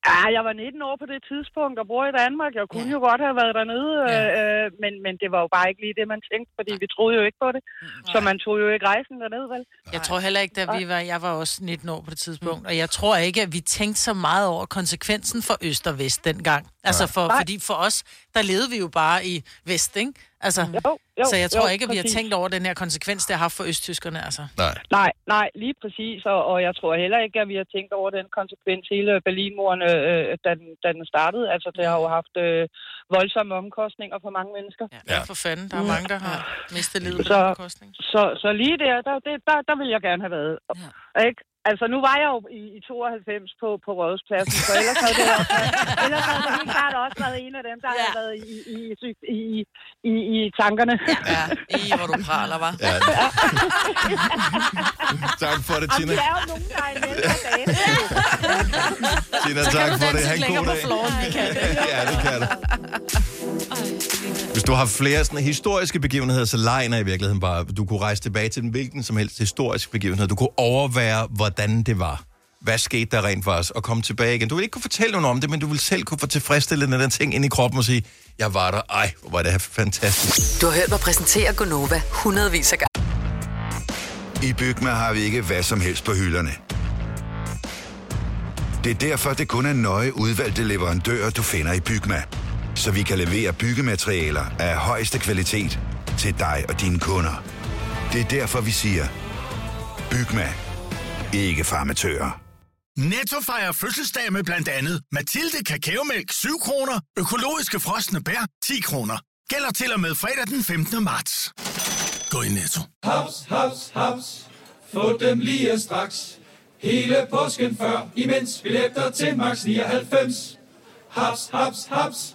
Ja, jeg var 19 år på det tidspunkt og bor i Danmark. Jeg kunne ja. jo godt have været dernede, ja. øh, men, men det var jo bare ikke lige det, man tænkte, fordi vi troede jo ikke på det. Så man tog jo ikke rejsen dernede, vel? Jeg tror heller ikke, da vi var... Jeg var også 19 år på det tidspunkt, og jeg tror ikke, at vi tænkte så meget over konsekvensen for Øst og Vest dengang. Altså, for, Nej. fordi for os, der levede vi jo bare i Vest, ikke? Altså, jo, jo, så jeg tror jo, ikke, at vi har tænkt over den her konsekvens, det har haft for østtyskerne, altså. Nej. Nej, nej, lige præcis, og, og jeg tror heller ikke, at vi har tænkt over den konsekvens hele Berlinmuren, øh, da, den, da den startede. Altså, det har jo haft øh, voldsomme omkostninger for mange mennesker. Ja, for fanden. Der er mange, der har mistet livet på Så, den bekostning. så, så lige der, der, det, der, der vil jeg gerne have været. Ja. Ikke? Altså, nu var jeg jo i, i 92 på, på Rådhuspladsen, så ellers havde det også været, *laughs* ellers havde det helt klart også været en af dem, der ja. havde været i, i, i, i, i, tankerne. Ja, i hvor du praler, var. Ja. *laughs* tak for det, Tina. Og det er jo nogen, der er på dagen. Tina, Så kan tak du for det. danse Ha' en længere god på dag. floor, end vi kan. ja, det kan du. *laughs* Hvis du har flere sådan historiske begivenheder, så legner i virkeligheden bare, du kunne rejse tilbage til den hvilken som helst historisk begivenhed. Du kunne overvære, hvordan det var. Hvad skete der rent faktisk? Og komme tilbage igen. Du vil ikke kunne fortælle nogen om det, men du vil selv kunne få tilfredsstille den ting ind i kroppen og sige, jeg var der. Ej, hvor var det her fantastisk. Du har hørt mig præsentere Gonova hundredvis af gange. I Bygma har vi ikke hvad som helst på hylderne. Det er derfor, det kun er nøje udvalgte leverandører, du finder i Bygma. Så vi kan levere byggematerialer af højeste kvalitet til dig og dine kunder. Det er derfor, vi siger, Bygma. Ikke farmatører. Netto fejrer fødselsdag med blandt andet Mathilde Kakaomælk 7 kroner, økologiske frosne bær 10 kroner. Gælder til og med fredag den 15. marts. Gå i Netto. Haps, haps, haps. Få dem lige straks. Hele påsken før, imens billetter til max 99. Haps, haps, haps.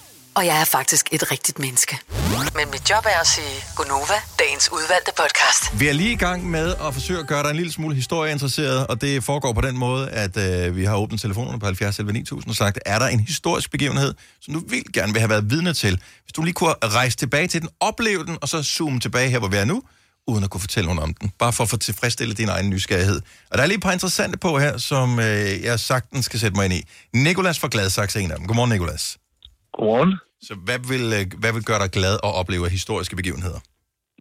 Og jeg er faktisk et rigtigt menneske. Men mit job er at sige Gonova, dagens udvalgte podcast. Vi er lige i gang med at forsøge at gøre dig en lille smule historieinteresseret, og det foregår på den måde, at øh, vi har åbnet telefonerne på 70 11 9000 og sagt, er der en historisk begivenhed, som du vil gerne vil have været vidne til? Hvis du lige kunne rejse tilbage til den, opleve den, og så zoome tilbage her, hvor vi er nu, uden at kunne fortælle nogen om den. Bare for at få tilfredsstillet din egen nysgerrighed. Og der er lige et par interessante på her, som øh, jeg sagtens skal sætte mig ind i. Nikolas fra Gladsaxe er en af dem. Godmorgen, Nikolas. Godmorgen. Så hvad vil, øh, hvad vil gøre dig glad at opleve af historiske begivenheder?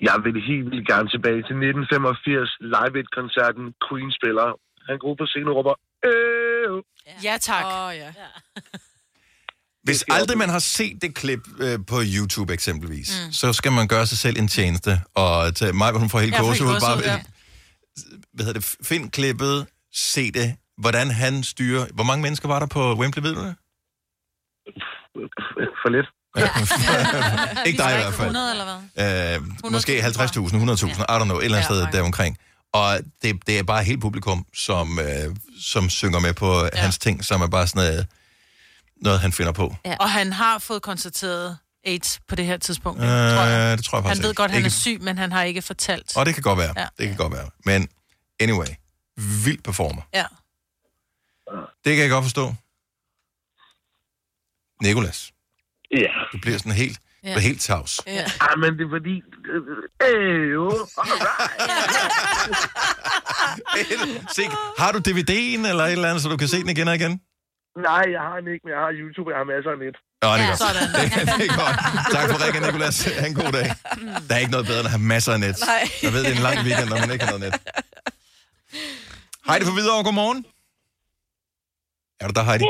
Jeg vil helt vildt gerne tilbage til 1985, Live Aid-koncerten, Queen spiller. Han går på scenen og råber, øh. Ja, tak. Åh, ja. Hvis aldrig man har set det klip øh, på YouTube eksempelvis, mm. så skal man gøre sig selv en tjeneste, og tage mig, hun får helt Ja, for gåsehud, helt bare ja. hvad hedder det, find klippet, se det, hvordan han styrer. Hvor mange mennesker var der på Wembley, ved du det? For lidt. *laughs* Ikke dig i hvert fald. 100 eller hvad? Øh, måske 50.000, 100.000, I don't know, et eller andet sted deromkring. Og det, det er bare helt publikum, som, øh, som synger med på ja. hans ting, som er bare sådan noget, noget han finder på. Ja. Og han har fået konstateret AIDS på det her tidspunkt. Øh, tror jeg. det tror jeg Han faktisk ved ikke. godt, han Ikke- er syg, men han har ikke fortalt. Og det kan godt være. Ja. Ja. Det kan godt være. Men anyway, vild performer. Ja. Det kan jeg godt forstå. Nikolas, Ja. du bliver sådan helt, Ja. ja. helt tavs. Ja. Ah, men det er fordi... Øh, jo. *laughs* Se, har du DVD'en eller et eller andet, så du kan se den igen og igen? Nej, jeg har den ikke, men jeg har YouTube, jeg har masser af net. Nå, det er Ja, godt. sådan. *laughs* Det, det er godt. Tak for ringen, Nikolas. Ha' en god dag. Der er ikke noget bedre end at have masser af net. Nej. Jeg ved, det er en lang weekend, når man ikke har noget net. Heidi for videre godmorgen. Er du der, Heidi?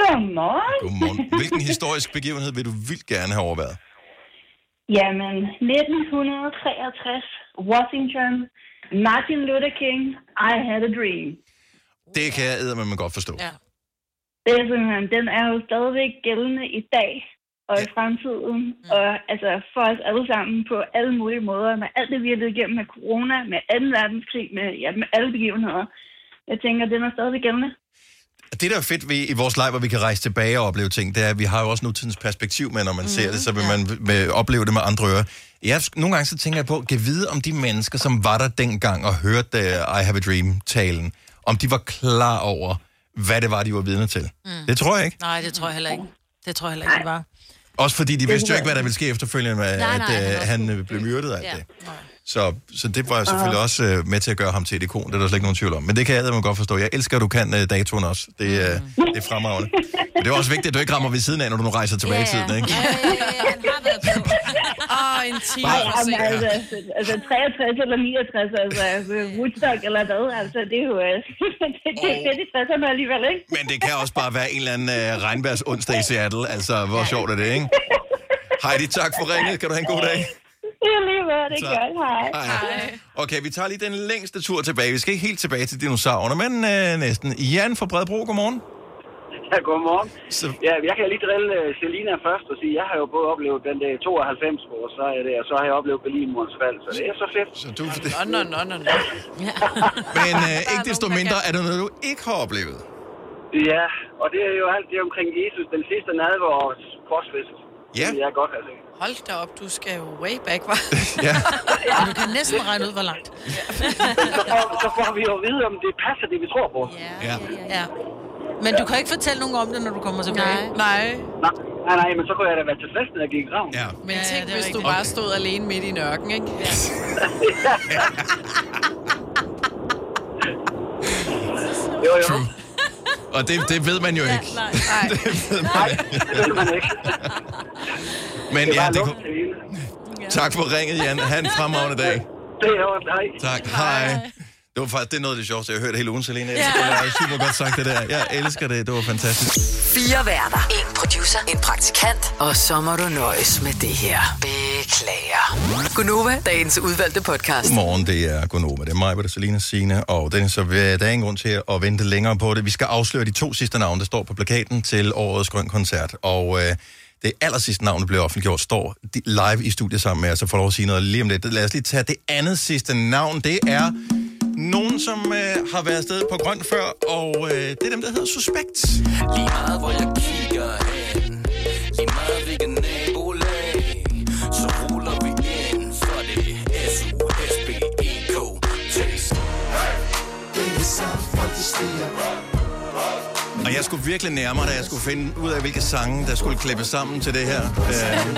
Godmorgen. Godmorgen. *laughs* Hvilken historisk begivenhed vil du vildt gerne have overværet? Jamen, 1963, Washington, Martin Luther King, I had a dream. Det kan jeg eddermame godt forstå. Ja. Det er simpelthen, den er jo stadigvæk gældende i dag og i fremtiden. Og altså for os alle sammen på alle mulige måder, med alt det, vi har levet igennem med corona, med 2. verdenskrig, med, ja, med alle begivenheder. Jeg tænker, den er stadig gældende. Det, der er fedt ved i vores live, hvor vi kan rejse tilbage og opleve ting, det er, at vi har jo også nutidens perspektiv med, når man mm, ser det, så vil man vil opleve det med andre ører. Jeg, nogle gange så tænker jeg på, kan vide om de mennesker, som var der dengang og hørte uh, I Have a Dream-talen, om de var klar over, hvad det var, de var vidne til. Mm. Det tror jeg ikke. Nej, det tror jeg heller ikke. Det tror jeg heller ikke, det var. Også fordi de vidste jo ikke, hvad der ville ske efterfølgende, med, Nej, at nej, han øh, var han øh, blev myrdet alt Ja. det. Så, så det var selvfølgelig også øh, med til at gøre ham til et ikon, det er der slet ikke nogen tvivl om. Men det kan jeg man godt forstå. Jeg elsker, at du kan øh, datoen også. Det, øh, det er fremragende. Men det er også vigtigt, at du ikke rammer ved siden af, når du nu rejser tilbage i tiden, ikke? Åh, en time jamen, sent. altså, altså 63 eller 69, altså, altså Woodstock eller hvad, altså det er jo, øh, *laughs* det, det, det er de 60'erne alligevel, ikke? Men det kan også bare være en eller anden øh, regnværs onsdag i Seattle. Altså, hvor sjovt er det, ikke? *laughs* Heidi, tak for ringet. Kan du have en god dag? Det er lige hvad, det er Så- godt, hej. Hej. Okay, vi tager lige den længste tur tilbage. Vi skal ikke helt tilbage til dinosaurerne, men øh, næsten. Jan fra Bredbro, godmorgen. Ja, godmorgen. Så... Ja, jeg kan lige drille uh, Selina først og sige, jeg har jo både oplevet den der 92 på sejr der, og så har jeg oplevet Berlinmurens fald, så det er så fedt. Så du... Nå, nå, nå, nå, nå. *laughs* Men øh, ikke desto mindre er det noget, du ikke har oplevet. Ja, og det er jo alt det omkring Jesus, den sidste nadvårs korsfest. Ja. Det er godt, altså. Hold da op, du skal jo way back, var. *laughs* Ja. Du kan næsten regne ud, hvor langt. *laughs* så, får, så får vi jo at vide, om det passer, det vi tror på. Ja. Ja. Men du kan ikke fortælle nogen om det, når du kommer tilbage. Nej. Nej, nej, nej, men så kunne jeg da være tilfreds, når jeg gik i graven. Ja. Men Ja, tænk, er hvis du bare stod alene midt i nørken, ikke? Ja. Jo, jo. True. Og det, det ved man jo ikke. Nej. *laughs* det ved man ikke. Det ved man ikke. Men Det ja, det kunne... hele. Tak for ringet, Jan. Ha' en fremragende dag. *laughs* Det er jo hej. Tak. Hej. Det var faktisk det er noget af det sjoveste, jeg har hørt hele ugen. Jeg synes, det var super godt sagt, det der. Jeg elsker det. Det var fantastisk. Fire værter. En producer. En praktikant. Og så må du nøjes med det her. Beklager. Gunova, dagens udvalgte podcast. Godmorgen, det er Gunova. Det er mig, det er Selina, Signe og Dennis. Så vil- der er ingen grund til at vente længere på det. Vi skal afsløre de to sidste navne, der står på plakaten til årets Grøn Koncert. Og øh, det aller sidste navn, der blev offentliggjort, står live i studiet sammen med os, så får lov at sige noget lige om lidt. Lad os lige tage det andet sidste navn. Det er nogen, som øh, har været afsted på grøn før, og øh, det er dem, der hedder Suspekt. Lige meget hvor jeg kigger hen Lige meget hvilken nabolag Så ruller vi ind For det er S-U-S-B-E-K-Test Det er så folk de stiger og jeg skulle virkelig nærmere, da jeg skulle finde ud af, hvilke sange, der skulle klippes sammen til det her. Øh,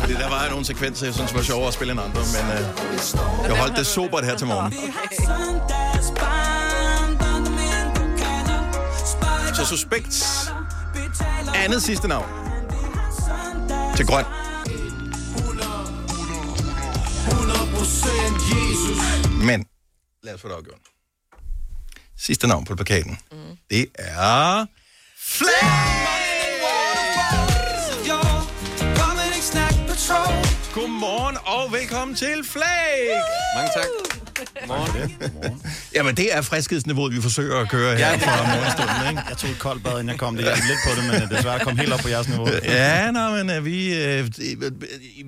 fordi der var nogle sekvenser, jeg synes var sjovere at spille end andre, men øh, jeg holdt det sobert her til morgen. Så suspekt. Andet sidste navn. Til grøn. 100% Jesus Men lad os få det afgjort. Sidste navn på plakaten. Mm. Det er... Godmorgen og velkommen til Flake! Mange tak. Godmorgen. Jamen, det er friskhedsniveauet, vi forsøger at køre her fra morgenstunden, ikke? Jeg tog et koldt bad, inden jeg kom. Det hjalp lidt på det, men øh, desværre kom helt op på jeres niveau. Ja, nej, men uh, vi, uh,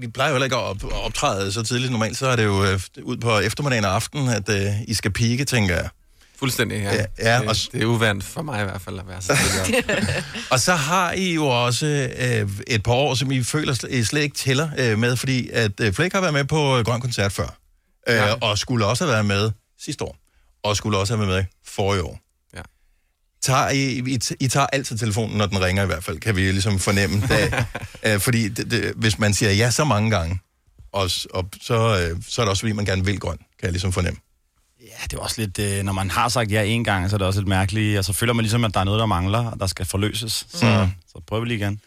vi plejer jo heller ikke at op, optræde så tidligt. Normalt så er det jo uh, ud på eftermiddagen og aften, at uh, I skal pike, tænker jeg. Fuldstændig, ja. Ja, ja, det, og- det er uvandt for mig i hvert fald at være så. *laughs* Og så har I jo også øh, et par år, som I føler I slet ikke tæller øh, med, fordi at øh, Flake har været med på Grøn Koncert før, øh, ja. og skulle også have været med sidste år, og skulle også have været med forrige år. Ja. Tager I, I, I tager altid telefonen, når den ringer i hvert fald, kan vi ligesom fornemme. *laughs* Da, øh, fordi det, det, hvis man siger ja så mange gange, og, og så, øh, så er det også fordi, man gerne vil grøn, kan jeg ligesom fornemme. Ja, det er også lidt, øh, når man har sagt ja en gang, så er det også lidt mærkeligt. Og så føler man ligesom, at der er noget, der mangler, og der skal forløses. Så, Mm. så prøver vi lige igen.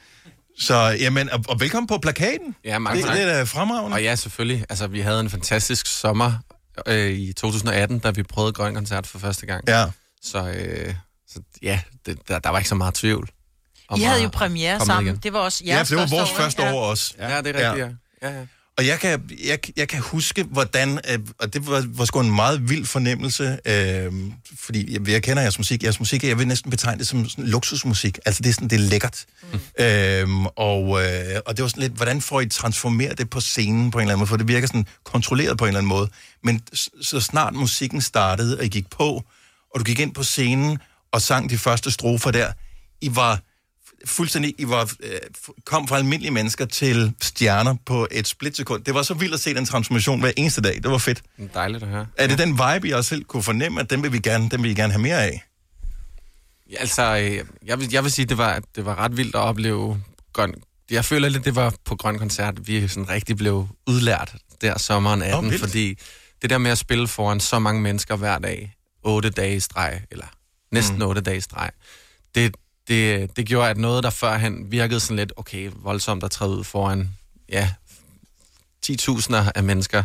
Så, jamen, og, og velkommen på plakaten. Ja, mange det, tak. det er da fremragende. Og ja, selvfølgelig. Altså, vi havde en fantastisk sommer øh, i 2018, da vi prøvede Grøn Koncert for første gang. Ja. Så, øh, så ja, det, der, der var ikke så meget tvivl. I havde jo premiere sammen. igen. Det var også Ja, jeres for det var vores første Ja. år også. Ja, det er rigtigt, ja. ja, ja. Og jeg kan, jeg, jeg kan huske, hvordan, øh, og det var, var sgu en meget vild fornemmelse, øh, fordi jeg, jeg kender jeres musik. Jeres musik, jeg vil næsten betegne det som sådan luksusmusik. Altså det er sådan, det er lækkert. Mm. Øh, og, øh, og det var sådan lidt, hvordan får I transformeret det på scenen på en eller anden måde? For det virker sådan kontrolleret på en eller anden måde. Men så snart musikken startede, og I gik på, og du gik ind på scenen og sang de første strofer der, I var fuldstændig, I var, øh, kom fra almindelige mennesker til stjerner på et splitsekund. Det var så vildt at se den transformation hver eneste dag. Det var fedt. Dejligt at høre. Er det den vibe, I også selv kunne fornemme, at den vil vi gerne, den vil I gerne have mere af? Ja, altså, øh, jeg vil, jeg vil sige, det var, det var ret vildt at opleve grøn. Jeg føler lidt, det var på Grøn Koncert, vi sådan rigtig blev udlært der sommeren 18, vildt. fordi det der med at spille foran så mange mennesker hver dag, otte dage i streg, eller næsten Mm. otte dage i streg, det, det, det gjorde, at noget, der førhen virkede sådan lidt, okay, voldsomt at træde ud foran, ja, 10.000 af mennesker,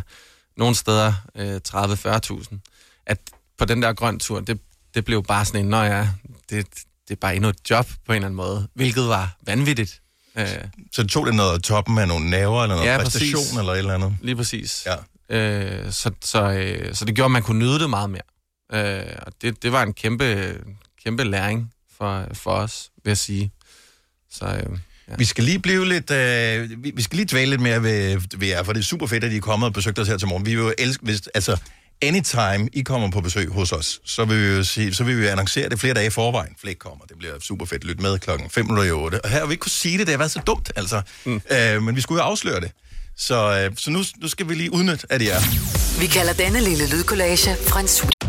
nogle steder øh, 30-40.000, at på den der grøn tur, det, det blev bare sådan en, nå ja, det, det er bare endnu et job på en eller anden måde, hvilket var vanvittigt. Øh, Så tog det noget af toppen af nogle nerver, eller noget ja, præstation, præcis. eller et eller andet? Lige præcis. Ja. Øh, så, så, øh, så det gjorde, at man kunne nyde det meget mere. Øh, og det, det var en kæmpe, kæmpe læring for, for os, vil jeg sige. Så, øh, Ja. Vi skal lige blive lidt, øh, vi, vi skal lige dvæle lidt mere ved, ved jer, for det er super fedt, at I er kommet og besøgt os her til morgen. Vi vil jo elske, hvis, altså, anytime I kommer på besøg hos os, så vil vi jo sige, så vil vi annoncere det flere dage i forvejen. Flæk kommer, det bliver super fedt. Lyt med klokken 5 i 8. Og her har vi ikke kunne sige det, det har været så dumt, altså. Mm. Øh, men vi skulle jo afsløre det. Så, øh, så nu, nu skal vi lige udnytte, at I er. Vi kalder denne lille lydkollage en sweet.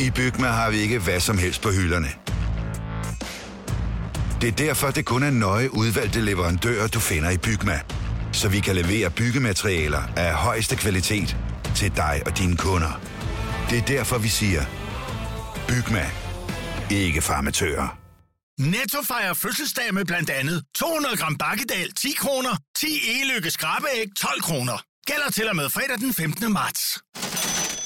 I Bygma har vi ikke hvad som helst på hylderne. Det er derfor, det kun er nøje udvalgte leverandører, du finder i Bygma. Så vi kan levere byggematerialer af højeste kvalitet til dig og dine kunder. Det er derfor, vi siger, Bygma. Ikke farmatører. Netto fejrer fødselsdag med blandt andet 200 gram bakkedal 10 kroner, 10 e-lykke skrabeæg 12 kroner. Gælder til og med fredag den 15. marts.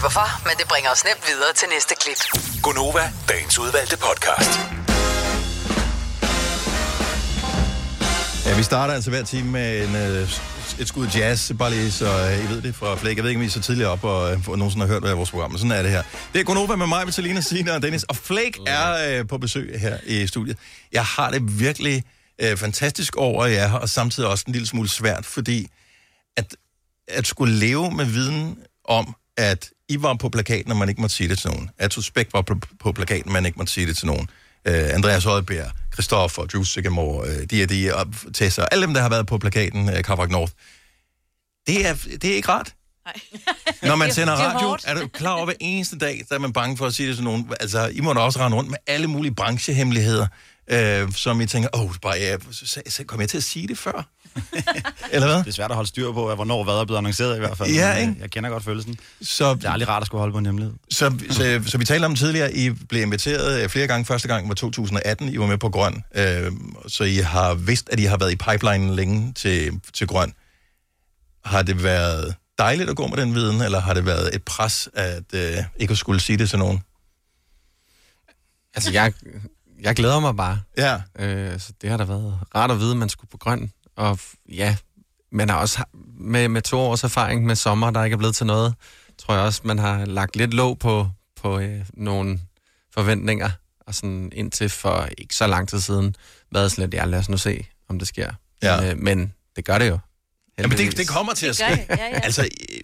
Helt hvorfor, men det bringer os nemt videre til næste klip. Gunova, dagens udvalgte podcast. Ja, vi starter altså hver time med en, øh, et skud jazz, bare lige så øh, I ved det fra Flake. Jeg ved ikke, om I er så tidligere op og, øh, og nogensinde har hørt hvad vores program, men sådan er det her. Det er Gunova med mig, Vitalina, Sina og Dennis. Og Flake er øh, på besøg her i studiet. Jeg har det virkelig øh, fantastisk over, at jeg er her, og samtidig også en lille smule svært, fordi at, at skulle leve med viden om, at I var på plakaten, og man ikke måtte sige det til nogen. At Suspekt var på, på plakaten, man ikke måtte sige det til nogen. Uh, Andreas Oddbjerg, Christoffer, Drew Sigamore, uh, de og de, og Tessa, alle dem, der har været på plakaten, uh, Carfax North. Det er, det er ikke rart. *laughs* Når man er- sender er radio, er du klar over, hver eneste dag, der er man bange for at sige det til nogen. Altså, I må da også rende rundt med alle mulige branchehemmeligheder, øh, som I tænker, åh, oh, bare, ja, så, så kom jeg til at sige det før? *laughs* Eller hvad? Det er svært at holde styr på, hvornår hvad er blevet annonceret i hvert fald. Ja, øh, ikke? Jeg kender godt følelsen. Så, det er aldrig rart at skulle holde på en hemmelighed. Så, så, så vi talte om tidligere, I blev inviteret øh, flere gange. Første gang var 2018, I var med på Grøn. Øh, så I har vidst, at I har været i pipeline længe til, til Grøn. Har det været dejligt at gå med den viden, eller har det været et pres, at øh, ikke at skulle sige det til nogen? Altså, jeg, jeg glæder mig bare. Ja. Øh, så det har da været rart at vide, at man skulle på grøn. Og ja, man har også med, med to års erfaring med sommer, der ikke er blevet til noget, tror jeg også, man har lagt lidt låg på, på øh, nogle forventninger. Og sådan indtil for ikke så lang tid siden, været sådan lidt, ja, lad os nu se, om det sker. Ja. Men, øh, men det gør det jo. Jamen, det, det kommer til at ske. det, ja, ja. Altså, I,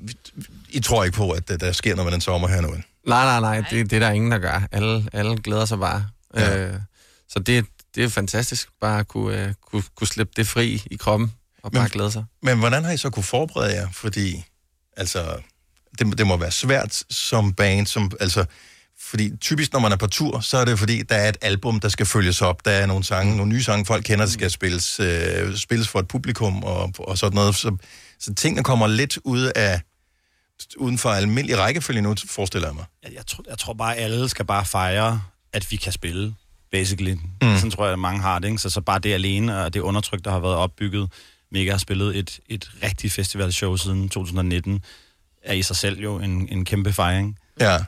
I tror ikke på, at der, der sker noget med den sommer her nu? Nej, nej, nej, det, det er der ingen, der gør. Alle, alle glæder sig bare. Ja. Øh, så det, det er fantastisk, bare at kunne, øh, kunne, kunne slippe det fri i kroppen, og bare Men- glæde sig. Men hvordan har I så kunne forberede jer? Fordi, altså, det, det må være svært som band, som, altså, fordi typisk, når man er på tur, så er det fordi, der er et album, der skal følges op. Der er nogle sange, nogle nye sange, folk kender, der skal spilles, øh, spilles for et publikum og, og sådan noget. Så, så tingene kommer lidt ud af, uden for almindelig rækkefølge nu, forestiller jeg mig. Jeg, jeg, tror, jeg tror bare, alle skal bare fejre, at vi kan spille, basically. Mm. Sådan tror jeg, at mange har det, ikke? Så, så bare det alene, og det undertryk, der har været opbygget. Mega har spillet et, et rigtigt festivalshow siden 2019, er i sig selv jo en, en kæmpe fejring. Ja.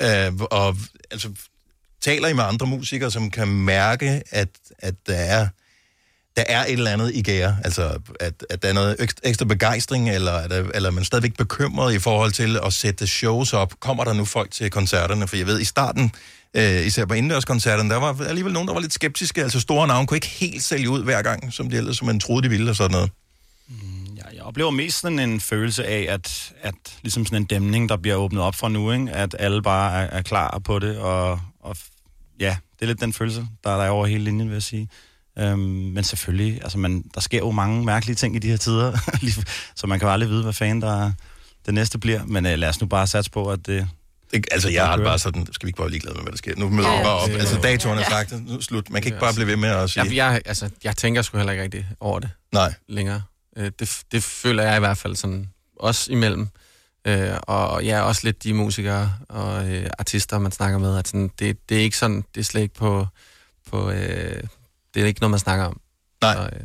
Øh, og altså, taler I med andre musikere, som kan mærke, at, at der er der er et eller andet i gære, altså at, at der er noget ekstra, begejstring, eller, er der, eller er man stadigvæk bekymret i forhold til at sætte shows op? Kommer der nu folk til koncerterne? For jeg ved, i starten, øh, især på indendørskoncerterne, der var alligevel nogen, der var lidt skeptiske, altså store navne kunne ikke helt sælge ud hver gang, som de ellers som man troede, de ville og sådan noget. Mm, jeg oplever mest sådan en følelse af, at, at ligesom sådan en dæmning, der bliver åbnet op for nu, ikke? at alle bare er, er klar på det, og, og ja, det er lidt den følelse, der er der over hele linjen, vil jeg sige. Øhm, men selvfølgelig, altså man, der sker jo mange mærkelige ting i de her tider, *laughs* så man kan jo aldrig vide, hvad fanden der det næste bliver, men øh, lad os nu bare satse på, at det det altså, jeg har det bare sådan, skal vi ikke bare være ligeglade med, hvad der sker? Nu møder vi bare op. Altså, datoren er sagt, nu er slut. Man kan ikke bare blive ved med at sige... Jeg, jeg, altså, jeg tænker sgu heller ikke rigtig over det. Nej. Længere. Øh, det, det føler jeg i hvert fald sådan, også imellem. Øh, og jeg er også lidt de musikere og øh, artister, man snakker med, at sådan, det, det er ikke sådan, det er slet ikke på, på øh, det er ikke noget, man snakker om. Nej. Så, øh,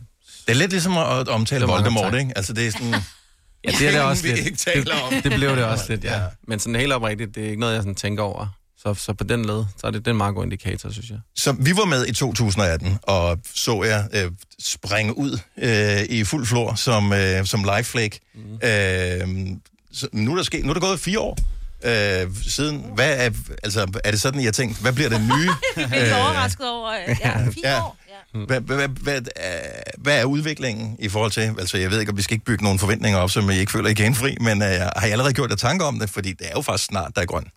Det er lidt ligesom at omtale Det Voldemort, ikke? Altså, det er sådan... *laughs* Ja, det er det også vi lidt. ikke taler om. Det, det blev det også lidt, ja. Men sådan helt oprigtigt, det er ikke noget, jeg sådan tænker over. Så, så på den led, så er det, det er en meget god indikator, synes jeg. Så vi var med i 2018, og så jeg øh, springe ud øh, i fuld flor som, øh, som live flake. Mm. Øh, så nu, er der sket, nu er der gået fire år øh, siden. Hvad er, altså, er det sådan, jeg tænkte, hvad bliver det nye? *laughs* Vi blev overrasket over, øh, ja, fire ja. år. Hvad, hvad, hvad, hvad, er- hvad er udviklingen i forhold til, altså jeg ved ikke, om vi skal ikke bygge nogle forventninger op, som I ikke føler, I kan indfri, men uh, har I allerede gjort jer tanker om det? Fordi det er jo faktisk snart, der er grøn.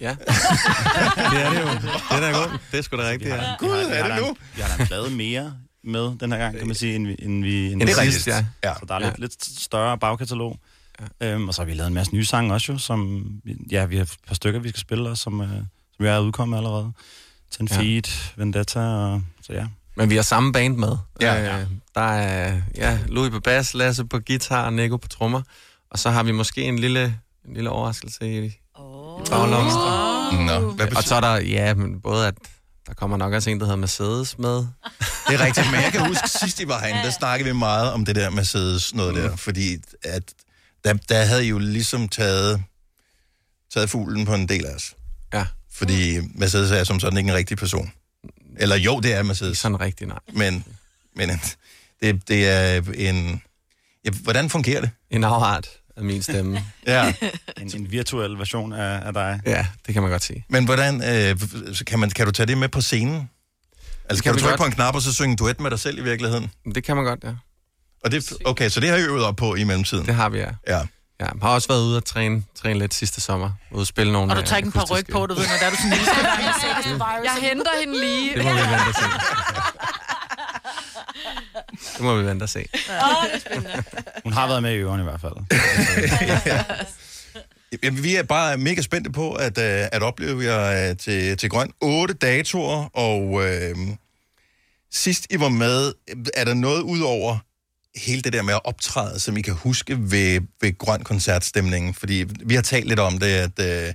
Ja. *laughs* det er det jo. Det er da godt. Det er sgu da rigtigt, ja. Vi har, vi har da en- Vi har da en plade mere med den her gang, kan man sige, end vi... End vi end det er rigtigt, sidst. ja. Ja. Så der er lidt, lidt større bagkatalog. Øhm, og så har vi lavet en masse nye sange også jo, som... Ja, vi har et par stykker, vi skal spille også, som, øh, som jeg er udkommet allerede. Ten Ja. Feet, Vendetta, og så ja. Men vi har samme band med. Ja. Øh, der er ja, Louis på bas, Lasse på guitar og Nico på trommer. Og så har vi måske en lille, en lille overraskelse i, oh. i baglommen. Nå, hvad Og så er der, ja, men både at der kommer nok også en, der hedder Mercedes med. *laughs* Det er rigtigt, men jeg kan huske, sidst I var herinde, der snakkede vi meget om det der Mercedes noget der, fordi at der, der havde I jo ligesom taget, taget fuglen på en del af os. Ja. Fordi Mercedes er som sådan ikke en rigtig person. Eller jo, det er Mercedes. Ikke sådan rigtig, nej. Men, men det, det er en... Ja, hvordan fungerer det? En afart af min stemme. *laughs* Ja. En, en virtuel version af, af dig. Ja, det kan man godt sige. Men hvordan, øh, så kan, man, kan du tage det med på scenen? Altså, kan kan, du trykke godt. på en knap, og så synge duet med dig selv i virkeligheden? Det kan man godt, ja. Og det, okay, så det har I øvet op på i mellemtiden? Det har vi, ja. Ja. Ja, jeg har også været ude og træne, træne lidt sidste sommer. Ude at spille nogle Og du øh, tager ikke en par ryg på, du ved, når der er du sådan en lille skøn. Jeg henter hende lige. Det må vi vente og se. *laughs* Det må vi vente og se. Hun har været med i øverne i hvert fald. *laughs* Jamen, vi er bare mega spændte på at, øh, at opleve jer øh, til, til Grøn. Otte datoer, og øh, sidst I var med, er der noget ud over hele det der med at optræde, som I kan huske ved, ved Grøn koncertstemningen? Fordi vi har talt lidt om det, at, øh,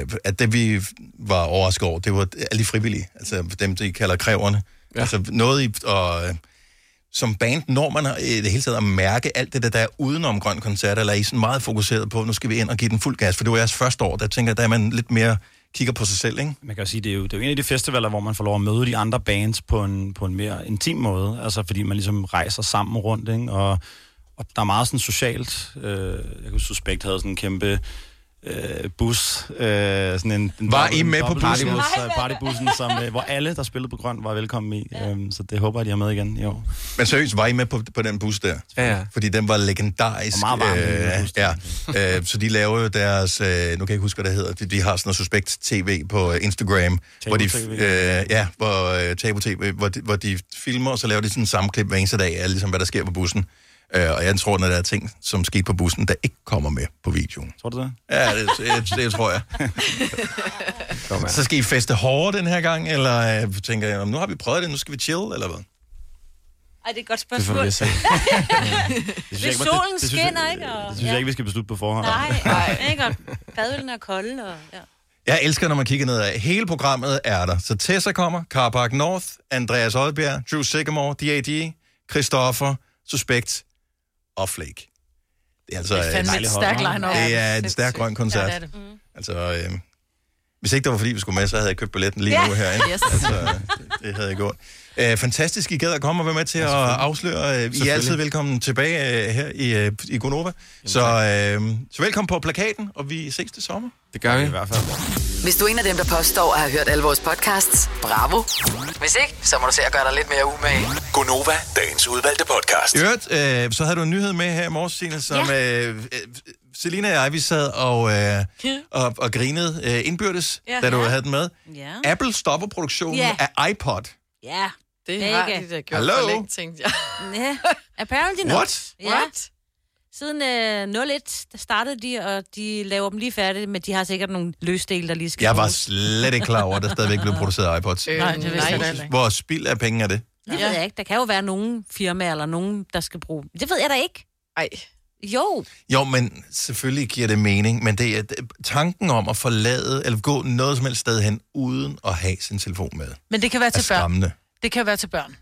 øh, at det vi var overrasket over, det var alle frivillige, altså dem, de kalder kræverne. Ja. Altså noget i... Og, øh, som band, når man har- i det hele taget at mærke alt det, der, der er udenom grøn koncert, eller er I sådan meget fokuseret på, nu skal vi ind og give den fuld gas, for det var jeres første år, der tænker jeg, der er man lidt mere kigger på sig selv, ikke? Man kan jo sige, det er jo, det er jo en af de festivaler, hvor man får lov at møde de andre bands på en, på en mere intim måde. Altså fordi man ligesom rejser sammen rundt, ikke? Og, og der er meget sådan socialt. Øh, jeg kan huske, Suspekt havde sådan en kæmpe øh, bus. Øh, sådan en, en Var dobbelt- I med en på bussen? bus, øh, Partybussen, som, øh, hvor alle, der spillede på grøn, var velkommen i. Øh, så det håber jeg, de har med igen i år. Men seriøst, var I med på, på den bus der? Ja, ja. Fordi den var legendarisk. Og meget varm, den bus. ja. øh, så de laver jo deres, øh, nu kan jeg ikke huske, hvad det hedder, de, de har sådan noget suspekt tv på øh, Instagram, hvor de, TV. øh, ja, hvor, øh, Tabu TV, hvor de, hvor de filmer, og så laver de sådan en sammenklip hver eneste dag af, ligesom hvad der sker på bussen. Øh, og jeg tror, at der er ting, som skete på bussen, der ikke kommer med på videoen. Tror du det? Ja, det, det, det tror jeg. *laughs* Så skal I feste hårdere den her gang, eller øh, tænker jeg, nu har vi prøvet det, nu skal vi chill, eller hvad? Ej, det er et godt Det får spørgsmål. vi at se. *laughs* Det Hvis solen skinner, ikke? Og, Det synes jeg ikke, vi skal beslutte på forhånd. Nej, *laughs* nej. ikke? Og fadølene er kolde, og... Ja. Jeg elsker, når man kigger nedad. Hele programmet er der. Så Tessa kommer, Carpark North, Andreas Oddbjerg, Drew Sigamore, D.A.D., Christoffer, Suspekt og Flake. Det er altså Det er fandme et stærkt line-up. Det er en stærk grøn koncert. Ja, det er det. Mm. Altså, øh, hvis ikke det var fordi, vi skulle med, så havde jeg købt billetten lige Ja. nu herinde. Yes. Altså, det, det havde jeg gjort. Øh, fantastisk, I gad at komme og være med til at afsløre. Øh, I er altid velkommen tilbage øh, her i, øh, i Gonova. Så, øh, så velkommen på plakaten, og vi ses til sommer. Det gør vi. I hvert fald. Hvis du er en af dem, der påstår at have hørt alle vores podcasts, bravo. Hvis ikke, så må du se at gøre dig lidt mere umage. Gonova, dagens udvalgte podcast. I øvrigt, øh, så havde du en nyhed med her i morges, Signe, som øh, øh, Selina og jeg, vi sad og, øh, og, og grinede øh, indbyrdes, Ja. da du Ja. havde den med. Ja. Apple stopper produktionen Ja. af iPod. Ja. Det Begge. har de da gjort Hallo? for længe, tænkte jeg. *laughs* Ja, apparently not. What? Ja. Siden øh, 01, der startede de, og de laver dem lige færdige, men de har sikkert nogle løsdele, der lige skal Jeg var bruges. slet ikke klar over, at der stadigvæk blev produceret iPods. Øh, Nej, det vidste jeg ikke. Hvor spild af penge er det? Det ved jeg ikke. Der kan jo være nogle firmaer eller nogen, der skal bruge... Det ved jeg da ikke. Ej. Jo. Jo, men selvfølgelig giver det mening, men det er tanken om at forlade, eller gå noget som helst sted hen, uden at have sin telefon med, Men det kan være er til børn. Det kan være til børn.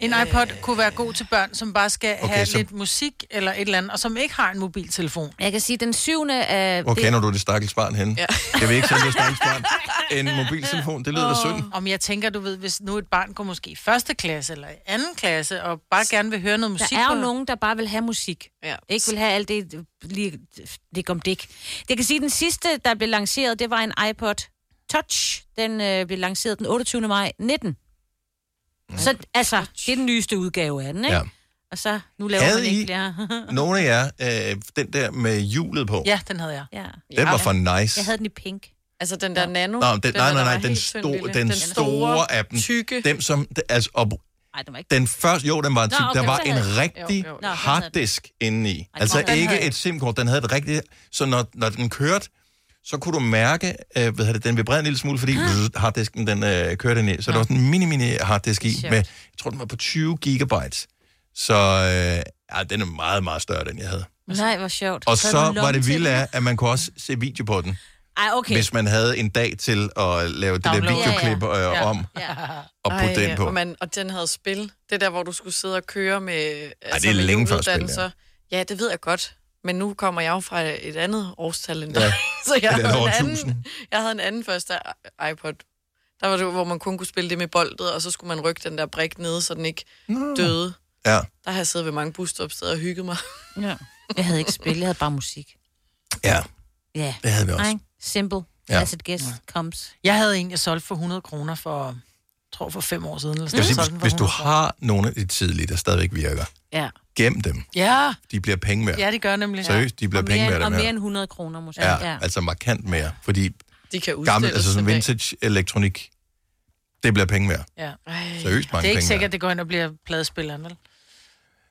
En iPod kunne være god til børn, som bare skal Okay, have så- lidt musik eller et eller andet, og som ikke har en mobiltelefon. Jeg kan sige, den syvende af... Hvor kender du det stakkels barn henne? Ja. Kan vi ikke sende det stakkels barn *laughs* en mobiltelefon? Det lyder da synd. Om jeg tænker, du ved, hvis nu et barn går måske i første klasse eller i anden klasse, og bare gerne vil høre noget musik. Der er jo på- nogen, der bare vil have musik. Ja. Ikke vil have alt det lige dik om dik. Det kan sige, at den sidste, der blev lanceret, det var en iPod Touch. Den øh, blev lanceret den 28. maj 19. Så altså, det er den nyeste udgave af den, ikke? Ja. Og så, nu laver Havde man ikke flere. *laughs* Nogle af jer, øh, den der med hjulet på, Ja, den havde jeg. Ja. den var for nice. Jeg havde den i pink. Altså den der nano. Nå, den, nej, der, nej, nej, var den, sto, lille. den, store af dem. Tykke. Dem, som, altså, op, Ej, den var ikke den første, jo, den var tyk, okay, der var en havde rigtig Jo, jo. Den harddisk inde i. den Altså havde ikke et SIM-kort, den havde et rigtigt, så når, når den kørte, så kunne du mærke, øh, hvad hedder det, den vibrerede en lille smule, fordi bzz, harddisken den øh, kørte ind i. Så der var sådan en mini-mini harddisk i, Sjovt. med, jeg tror, den var på 20 gigabytes. Så øh, ja, den er meget, meget større, den jeg havde. Nej, hvor sjovt. Og så du var det vildt af, at man kunne også se video på den. Ej, okay. Hvis man havde en dag til at lave det der videoklip Ja, øh, ja. om Ja. og putte den på. Og, man, og den havde spil. Det der, hvor du skulle sidde og køre med... Altså, det er med længe før spil, Ja, det ved jeg godt. Men nu kommer jeg jo fra et andet årstal end dig. Ja. *laughs* Så jeg havde, en anden, jeg havde en anden første iPod. Der var det, hvor man kun kunne spille det med boldet, og så skulle man rykke den der brik ned, så den ikke døde. Ja. Der har jeg siddet ved mange busstopsteder og hygget mig. *laughs* Ja. Jeg havde ikke spil, jeg havde bare musik. Ja. Ja. Det havde vi også. Nej, simple. Ja. Ja. As it gets comes. Jeg havde en, jeg solgte for 100 kroner for, tror for fem år siden. Eller Jeg vil sådan. sige, hvis, hvis du 100 kroner. har nogle af de tidlige, der stadigvæk virker, Ja. gem dem. Ja, De bliver penge værd. ja, det gør nemlig. Seriøst, de bliver og penge mere, værd, og mere end 100 kroner måske. Ja, ja, altså markant mere. Fordi De kan gammel, udstilles altså sådan vintage elektronik, det bliver penge værd. Ja. Seriøst mange Det er ikke penge sikkert, at det går ind og bliver pladespilleren, vel?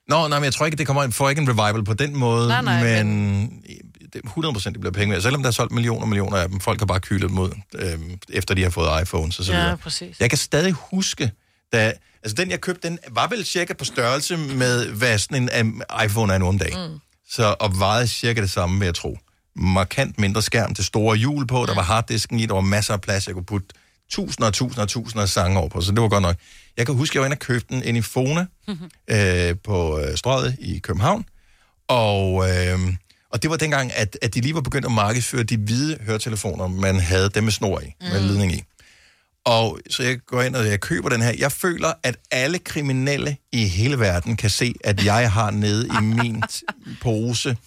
Nå, nej, men jeg tror ikke, det kommer får ikke en revival på den måde, Nej, nej, men, det er 100% det bliver penge værd. Selvom der er solgt millioner og millioner af dem, folk har bare kylet dem ud, øhm, efter de har fået iPhones og så Ja, videre. præcis. Jeg kan stadig huske, da, altså den jeg købte, den var vel cirka på størrelse med, hvad sådan en um, iPhone er nu om dagen. Mm. Så og vejede cirka det samme, vil jeg tro. Markant mindre skærm til store hjul på, der var harddisken i, der var masser af plads, jeg kunne putte tusinder og tusinder og tusinder af sange over på, så det var godt nok. Jeg kan huske, jeg var inde og købte den ind i Fona *laughs* øh, på øh, Strøget i København, og, øh, og det var dengang, at, at de lige var begyndt at markedsføre de hvide høretelefoner, man havde dem med snor i, mm. med ledning i. Og så jeg går ind og jeg køber den her. Jeg føler, at alle kriminelle i hele verden kan se, at jeg har nede i min *laughs* pose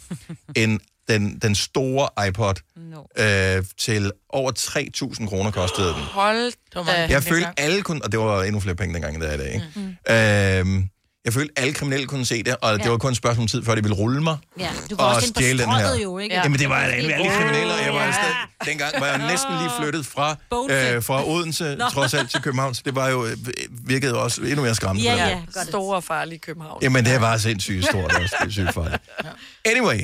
en, den, den store iPod no. øh, til over 3.000 kroner kostede den. Hold da. Jeg følte alle kunne, og det var endnu flere penge dengang, end det er i dag, ikke? Mm. Øhm, jeg følte alle kriminelle kunne se det, og ja. det Ja. var kun et spørgsmål om tid, før de ville rulle mig. Ja, du var og også stjæle den her. jo, ikke? Jamen, det var alle, alle Ja. kriminelle, og jeg var afsted. Dengang var jeg næsten lige flyttet fra, øh, fra Odense, Nå. trods alt til København, så det var jo, øh, virkede også endnu mere skræmmende. Ja, ja. Godt Store og farlige København. Jamen, det var sindssygt stort også. Det er sygt farligt. Anyway.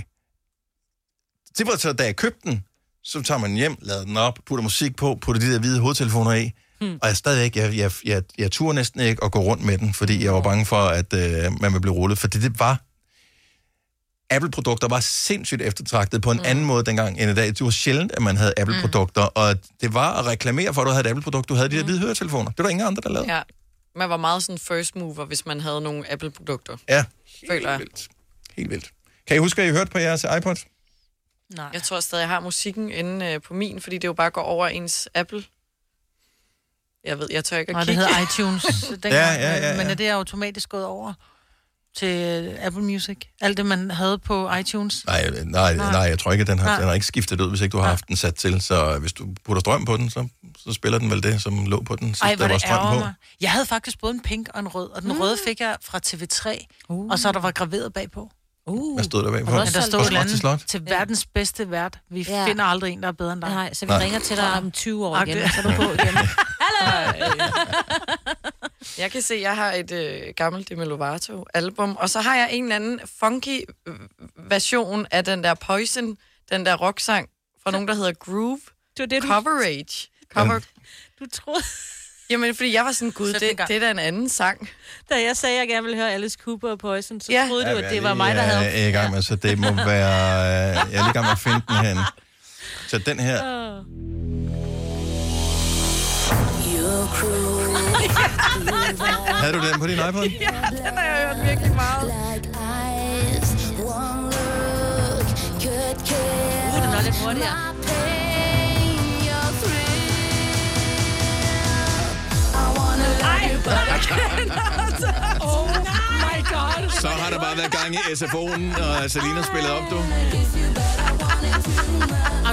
Det var så, da jeg købte den, så tager man hjem, lader den op, putter musik på, putter de der hvide hovedtelefoner i, Hmm. og jeg stadigvæk, jeg, jeg, jeg, jeg turde næsten ikke at gå rundt med den, fordi jeg var bange for, at øh, man ville blive rullet, for det, det var Apple-produkter var sindssygt eftertragtet på en mm. anden måde dengang end i dag. Det var sjældent, at man havde Apple-produkter, mm. og det var at reklamere for, at du havde et Apple-produkt. Du havde de der hvide høretelefoner. Det var der ingen andre, der lavede. Ja. Man var meget sådan first mover, hvis man havde nogle Apple-produkter. Ja, føler jeg. vildt. Helt vildt. Kan I huske, at I hørte på jeres iPod? Nej. Jeg tror stadig, jeg har musikken inde øh, på min, fordi det jo bare går over ens Apple. Jeg ved, jeg tør ikke at Nej, det kigge. hedder *laughs* iTunes. dengang, Ja, ja, ja, ja. Men er det automatisk gået over til øh, Apple Music? Alt det, man havde på iTunes? Nej, nej, nej, jeg tror ikke, at den har, Nej. den har ikke skiftet ud, hvis ikke du har haft den sat til. Så hvis du putter strøm på den, så, så spiller den vel det, som lå på den sidste, Ej, der var det strøm på. mig. Jeg havde faktisk både en pink og en rød, og den mm. røde fik jeg fra TV3, uh. og så der var graveret bagpå. Uh. Hvad stod der bagpå? Ja, der stod et slot til slot? andet til verdens bedste vært. Vi Ja. finder aldrig en, der er bedre end dig. Nej, så vi Nej. ringer til dig om 20 år igen, så er du på igen. *laughs* Jeg kan se, at jeg har et øh, gammelt Demi Lovato-album, og så har jeg en eller anden funky øh, version af den der Poison, den der rocksang fra nogen, der hedder Groove. Det var det, du... Coverage. Cover... Du troede... Jamen, fordi jeg var sådan, gud, det, det er da en anden sang. Da jeg sagde, at jeg gerne ville høre Alice Cooper og Poison, så Ja. troede du, at det var mig, der Jeg havde... er i gang med, så det må være... øh, Jeg er lige i gang med at finde den hen. Så den her... Åh. Havde du den på din iPod? Ja, den har jeg hørt virkelig meget. Uh, den var lidt hurtigere. oh my god. Så har der bare været gang i SFO'en, og Selina spillet op, du.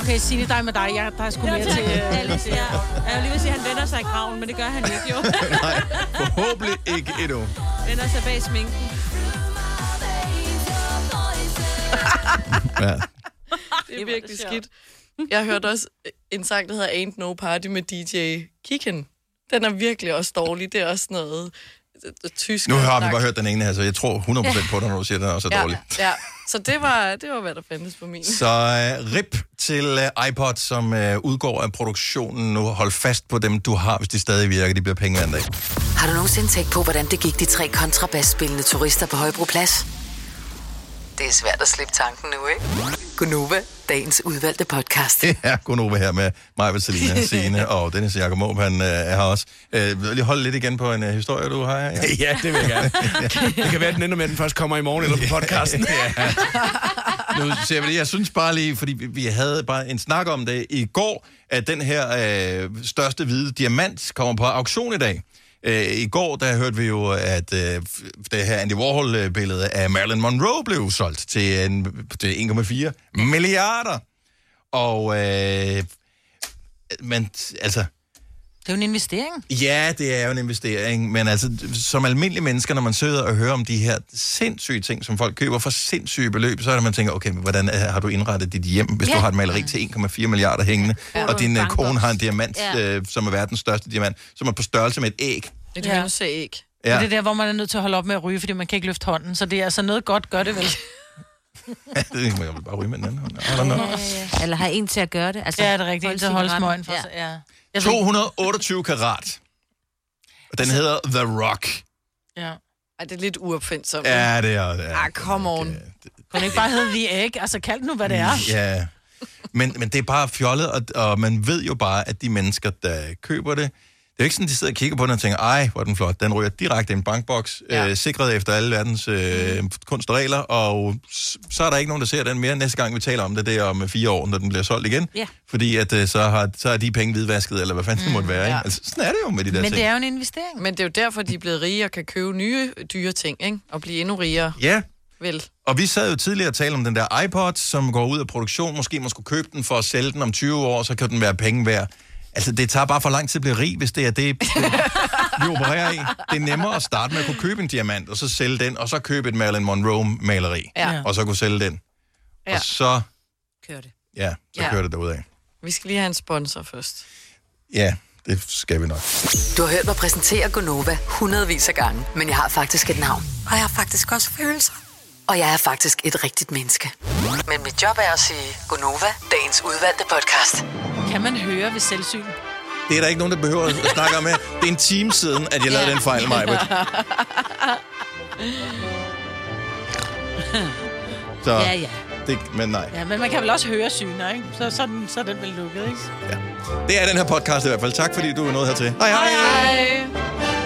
Okay, Signe, dig med dig. Jeg, der er sgu mere til... øh, Alice, ja. Jeg vil lige vil sige, at han vender sig i graven, men det gør han ikke, jo. *laughs* Nej, forhåbentlig ikke endnu. vender sig bag sminken. *laughs* Ja. Det er virkelig skidt. Jeg hørte også en sang, der hedder Ain't No Party med DJ Kikken. Den er virkelig også dårlig. Det er også noget tysk. Nu har vi bare hørt den ene her, så jeg tror 100% på dig, når du siger, den er også er ja, dårlig. Ja, så det var, det var, hvad der fandtes på min. Så uh, rip til uh, iPod, som uh, udgår af produktionen nu. Hold fast på dem, du har, hvis de stadig virker. De bliver penge hver dag. Har du nogensinde tænkt på, hvordan det gik de tre kontrabasspillende turister på Højbroplads? Det er svært at slippe tanken nu, ikke? Gunova, dagens udvalgte podcast. *laughs* Det er Gunova her med mig, Selina, *laughs* Signe og Dennis Jakob Måb, han uh, er her også. Uh, vil du lige holde lidt igen på en uh, historie, du har her? Ja, *laughs* Ja, det vil jeg gerne. Det kan være, at den ender med, at den først kommer i morgen eller på podcasten. ja. Nu ser vi det. Jeg synes bare lige, fordi vi, vi havde bare en snak om det i går, at den her øh, største hvide diamant kommer på auktion i dag. Øh, I går, der hørte vi jo, at øh, det her Andy Warhol-billede af Marilyn Monroe blev solgt til, en, til 1,4 milliarder. Og, øh, men altså, det er jo en investering. Ja, det er jo en investering, men altså, som almindelige mennesker, når man sidder og hører om de her sindssyge ting, som folk køber for sindssyge beløb, så er det, man tænker, okay, men hvordan har du indrettet dit hjem, hvis ja. Du har et maleri til 1,4 milliarder hængende, Ja. og din uh, Bankboks. kone har en diamant, Ja. øh, som er verdens største diamant, som er på størrelse med et æg. Et ja. æg. Ja. Og det er der, hvor man er nødt til at holde op med at ryge, fordi man kan ikke løfte hånden. Så det er altså noget godt, gør det vel. *laughs* Ja, det man jo bare ryge med den anden hånd. Eller have en til at gøre det. Altså, Ja, det er rigtigt. En til at holde smøgen for Ja. sig. Ja. Jeg ved ikke- 228 karat. Og den hedder The Rock. Ja. Ej, det er lidt uopfindsomt. Ja, det er... Ja. Ah, come on. Kunne det ikke bare hedde The Egg? Altså, kald det nu, hvad det er. Ja, men, men det er bare fjollet, og, og man ved jo bare, at de mennesker, der køber det, det er ikke sådan, de sidder og kigger på den og tænker, ej, hvor er den flot. Den ryger direkte i en bankboks, ja. øh, sikret efter alle verdens øh, kunst og regler, og så er der ikke nogen, der ser den mere næste gang, vi taler om det, det er om fire år, når den bliver solgt igen. Ja. Fordi at, øh, så, har, så er de penge hvidvasket, eller hvad fanden det måtte være. Ikke? ja. Altså, sådan er det jo med de der Men ting. det er jo en investering. Men det er jo derfor, de er blevet rige og kan købe nye dyre ting, ikke? Og blive endnu rigere. Ja, Vel. Og vi sad jo tidligere og talte om den der iPod, som går ud af produktion. Måske man skulle købe den for at sælge den om 20 år, så kan den være penge værd. Altså, det tager bare for lang tid at blive rig, hvis det er det, det vi opererer i. Det er nemmere at starte med at kunne købe en diamant, og så sælge den, og så købe et Marilyn Monroe-maleri, Ja. og så kunne sælge den. Ja. Og så, Kører det. ja, så Ja. kører det derudad. Vi skal lige have en sponsor først. Ja, det skal vi nok. Du har hørt mig præsentere Gonova hundredvis af gange, men jeg har faktisk et navn. Og jeg har faktisk også følelser. Og jeg er faktisk et rigtigt menneske. Men mit job er at sige Gonova, dagens udvalgte podcast. Kan man høre ved selvsyn? Det er der ikke nogen, der behøver at snakke om her. Det er en time siden, at jeg lavede den fejl, Maja. *laughs* Så, Ja, ja. Det, men nej. Ja, men man kan vel også høre syner, ikke? Så, så, den, så er den vel lukket, ikke? Det er den her podcast i hvert fald. Tak fordi du er nået hertil. Hej hej! hej.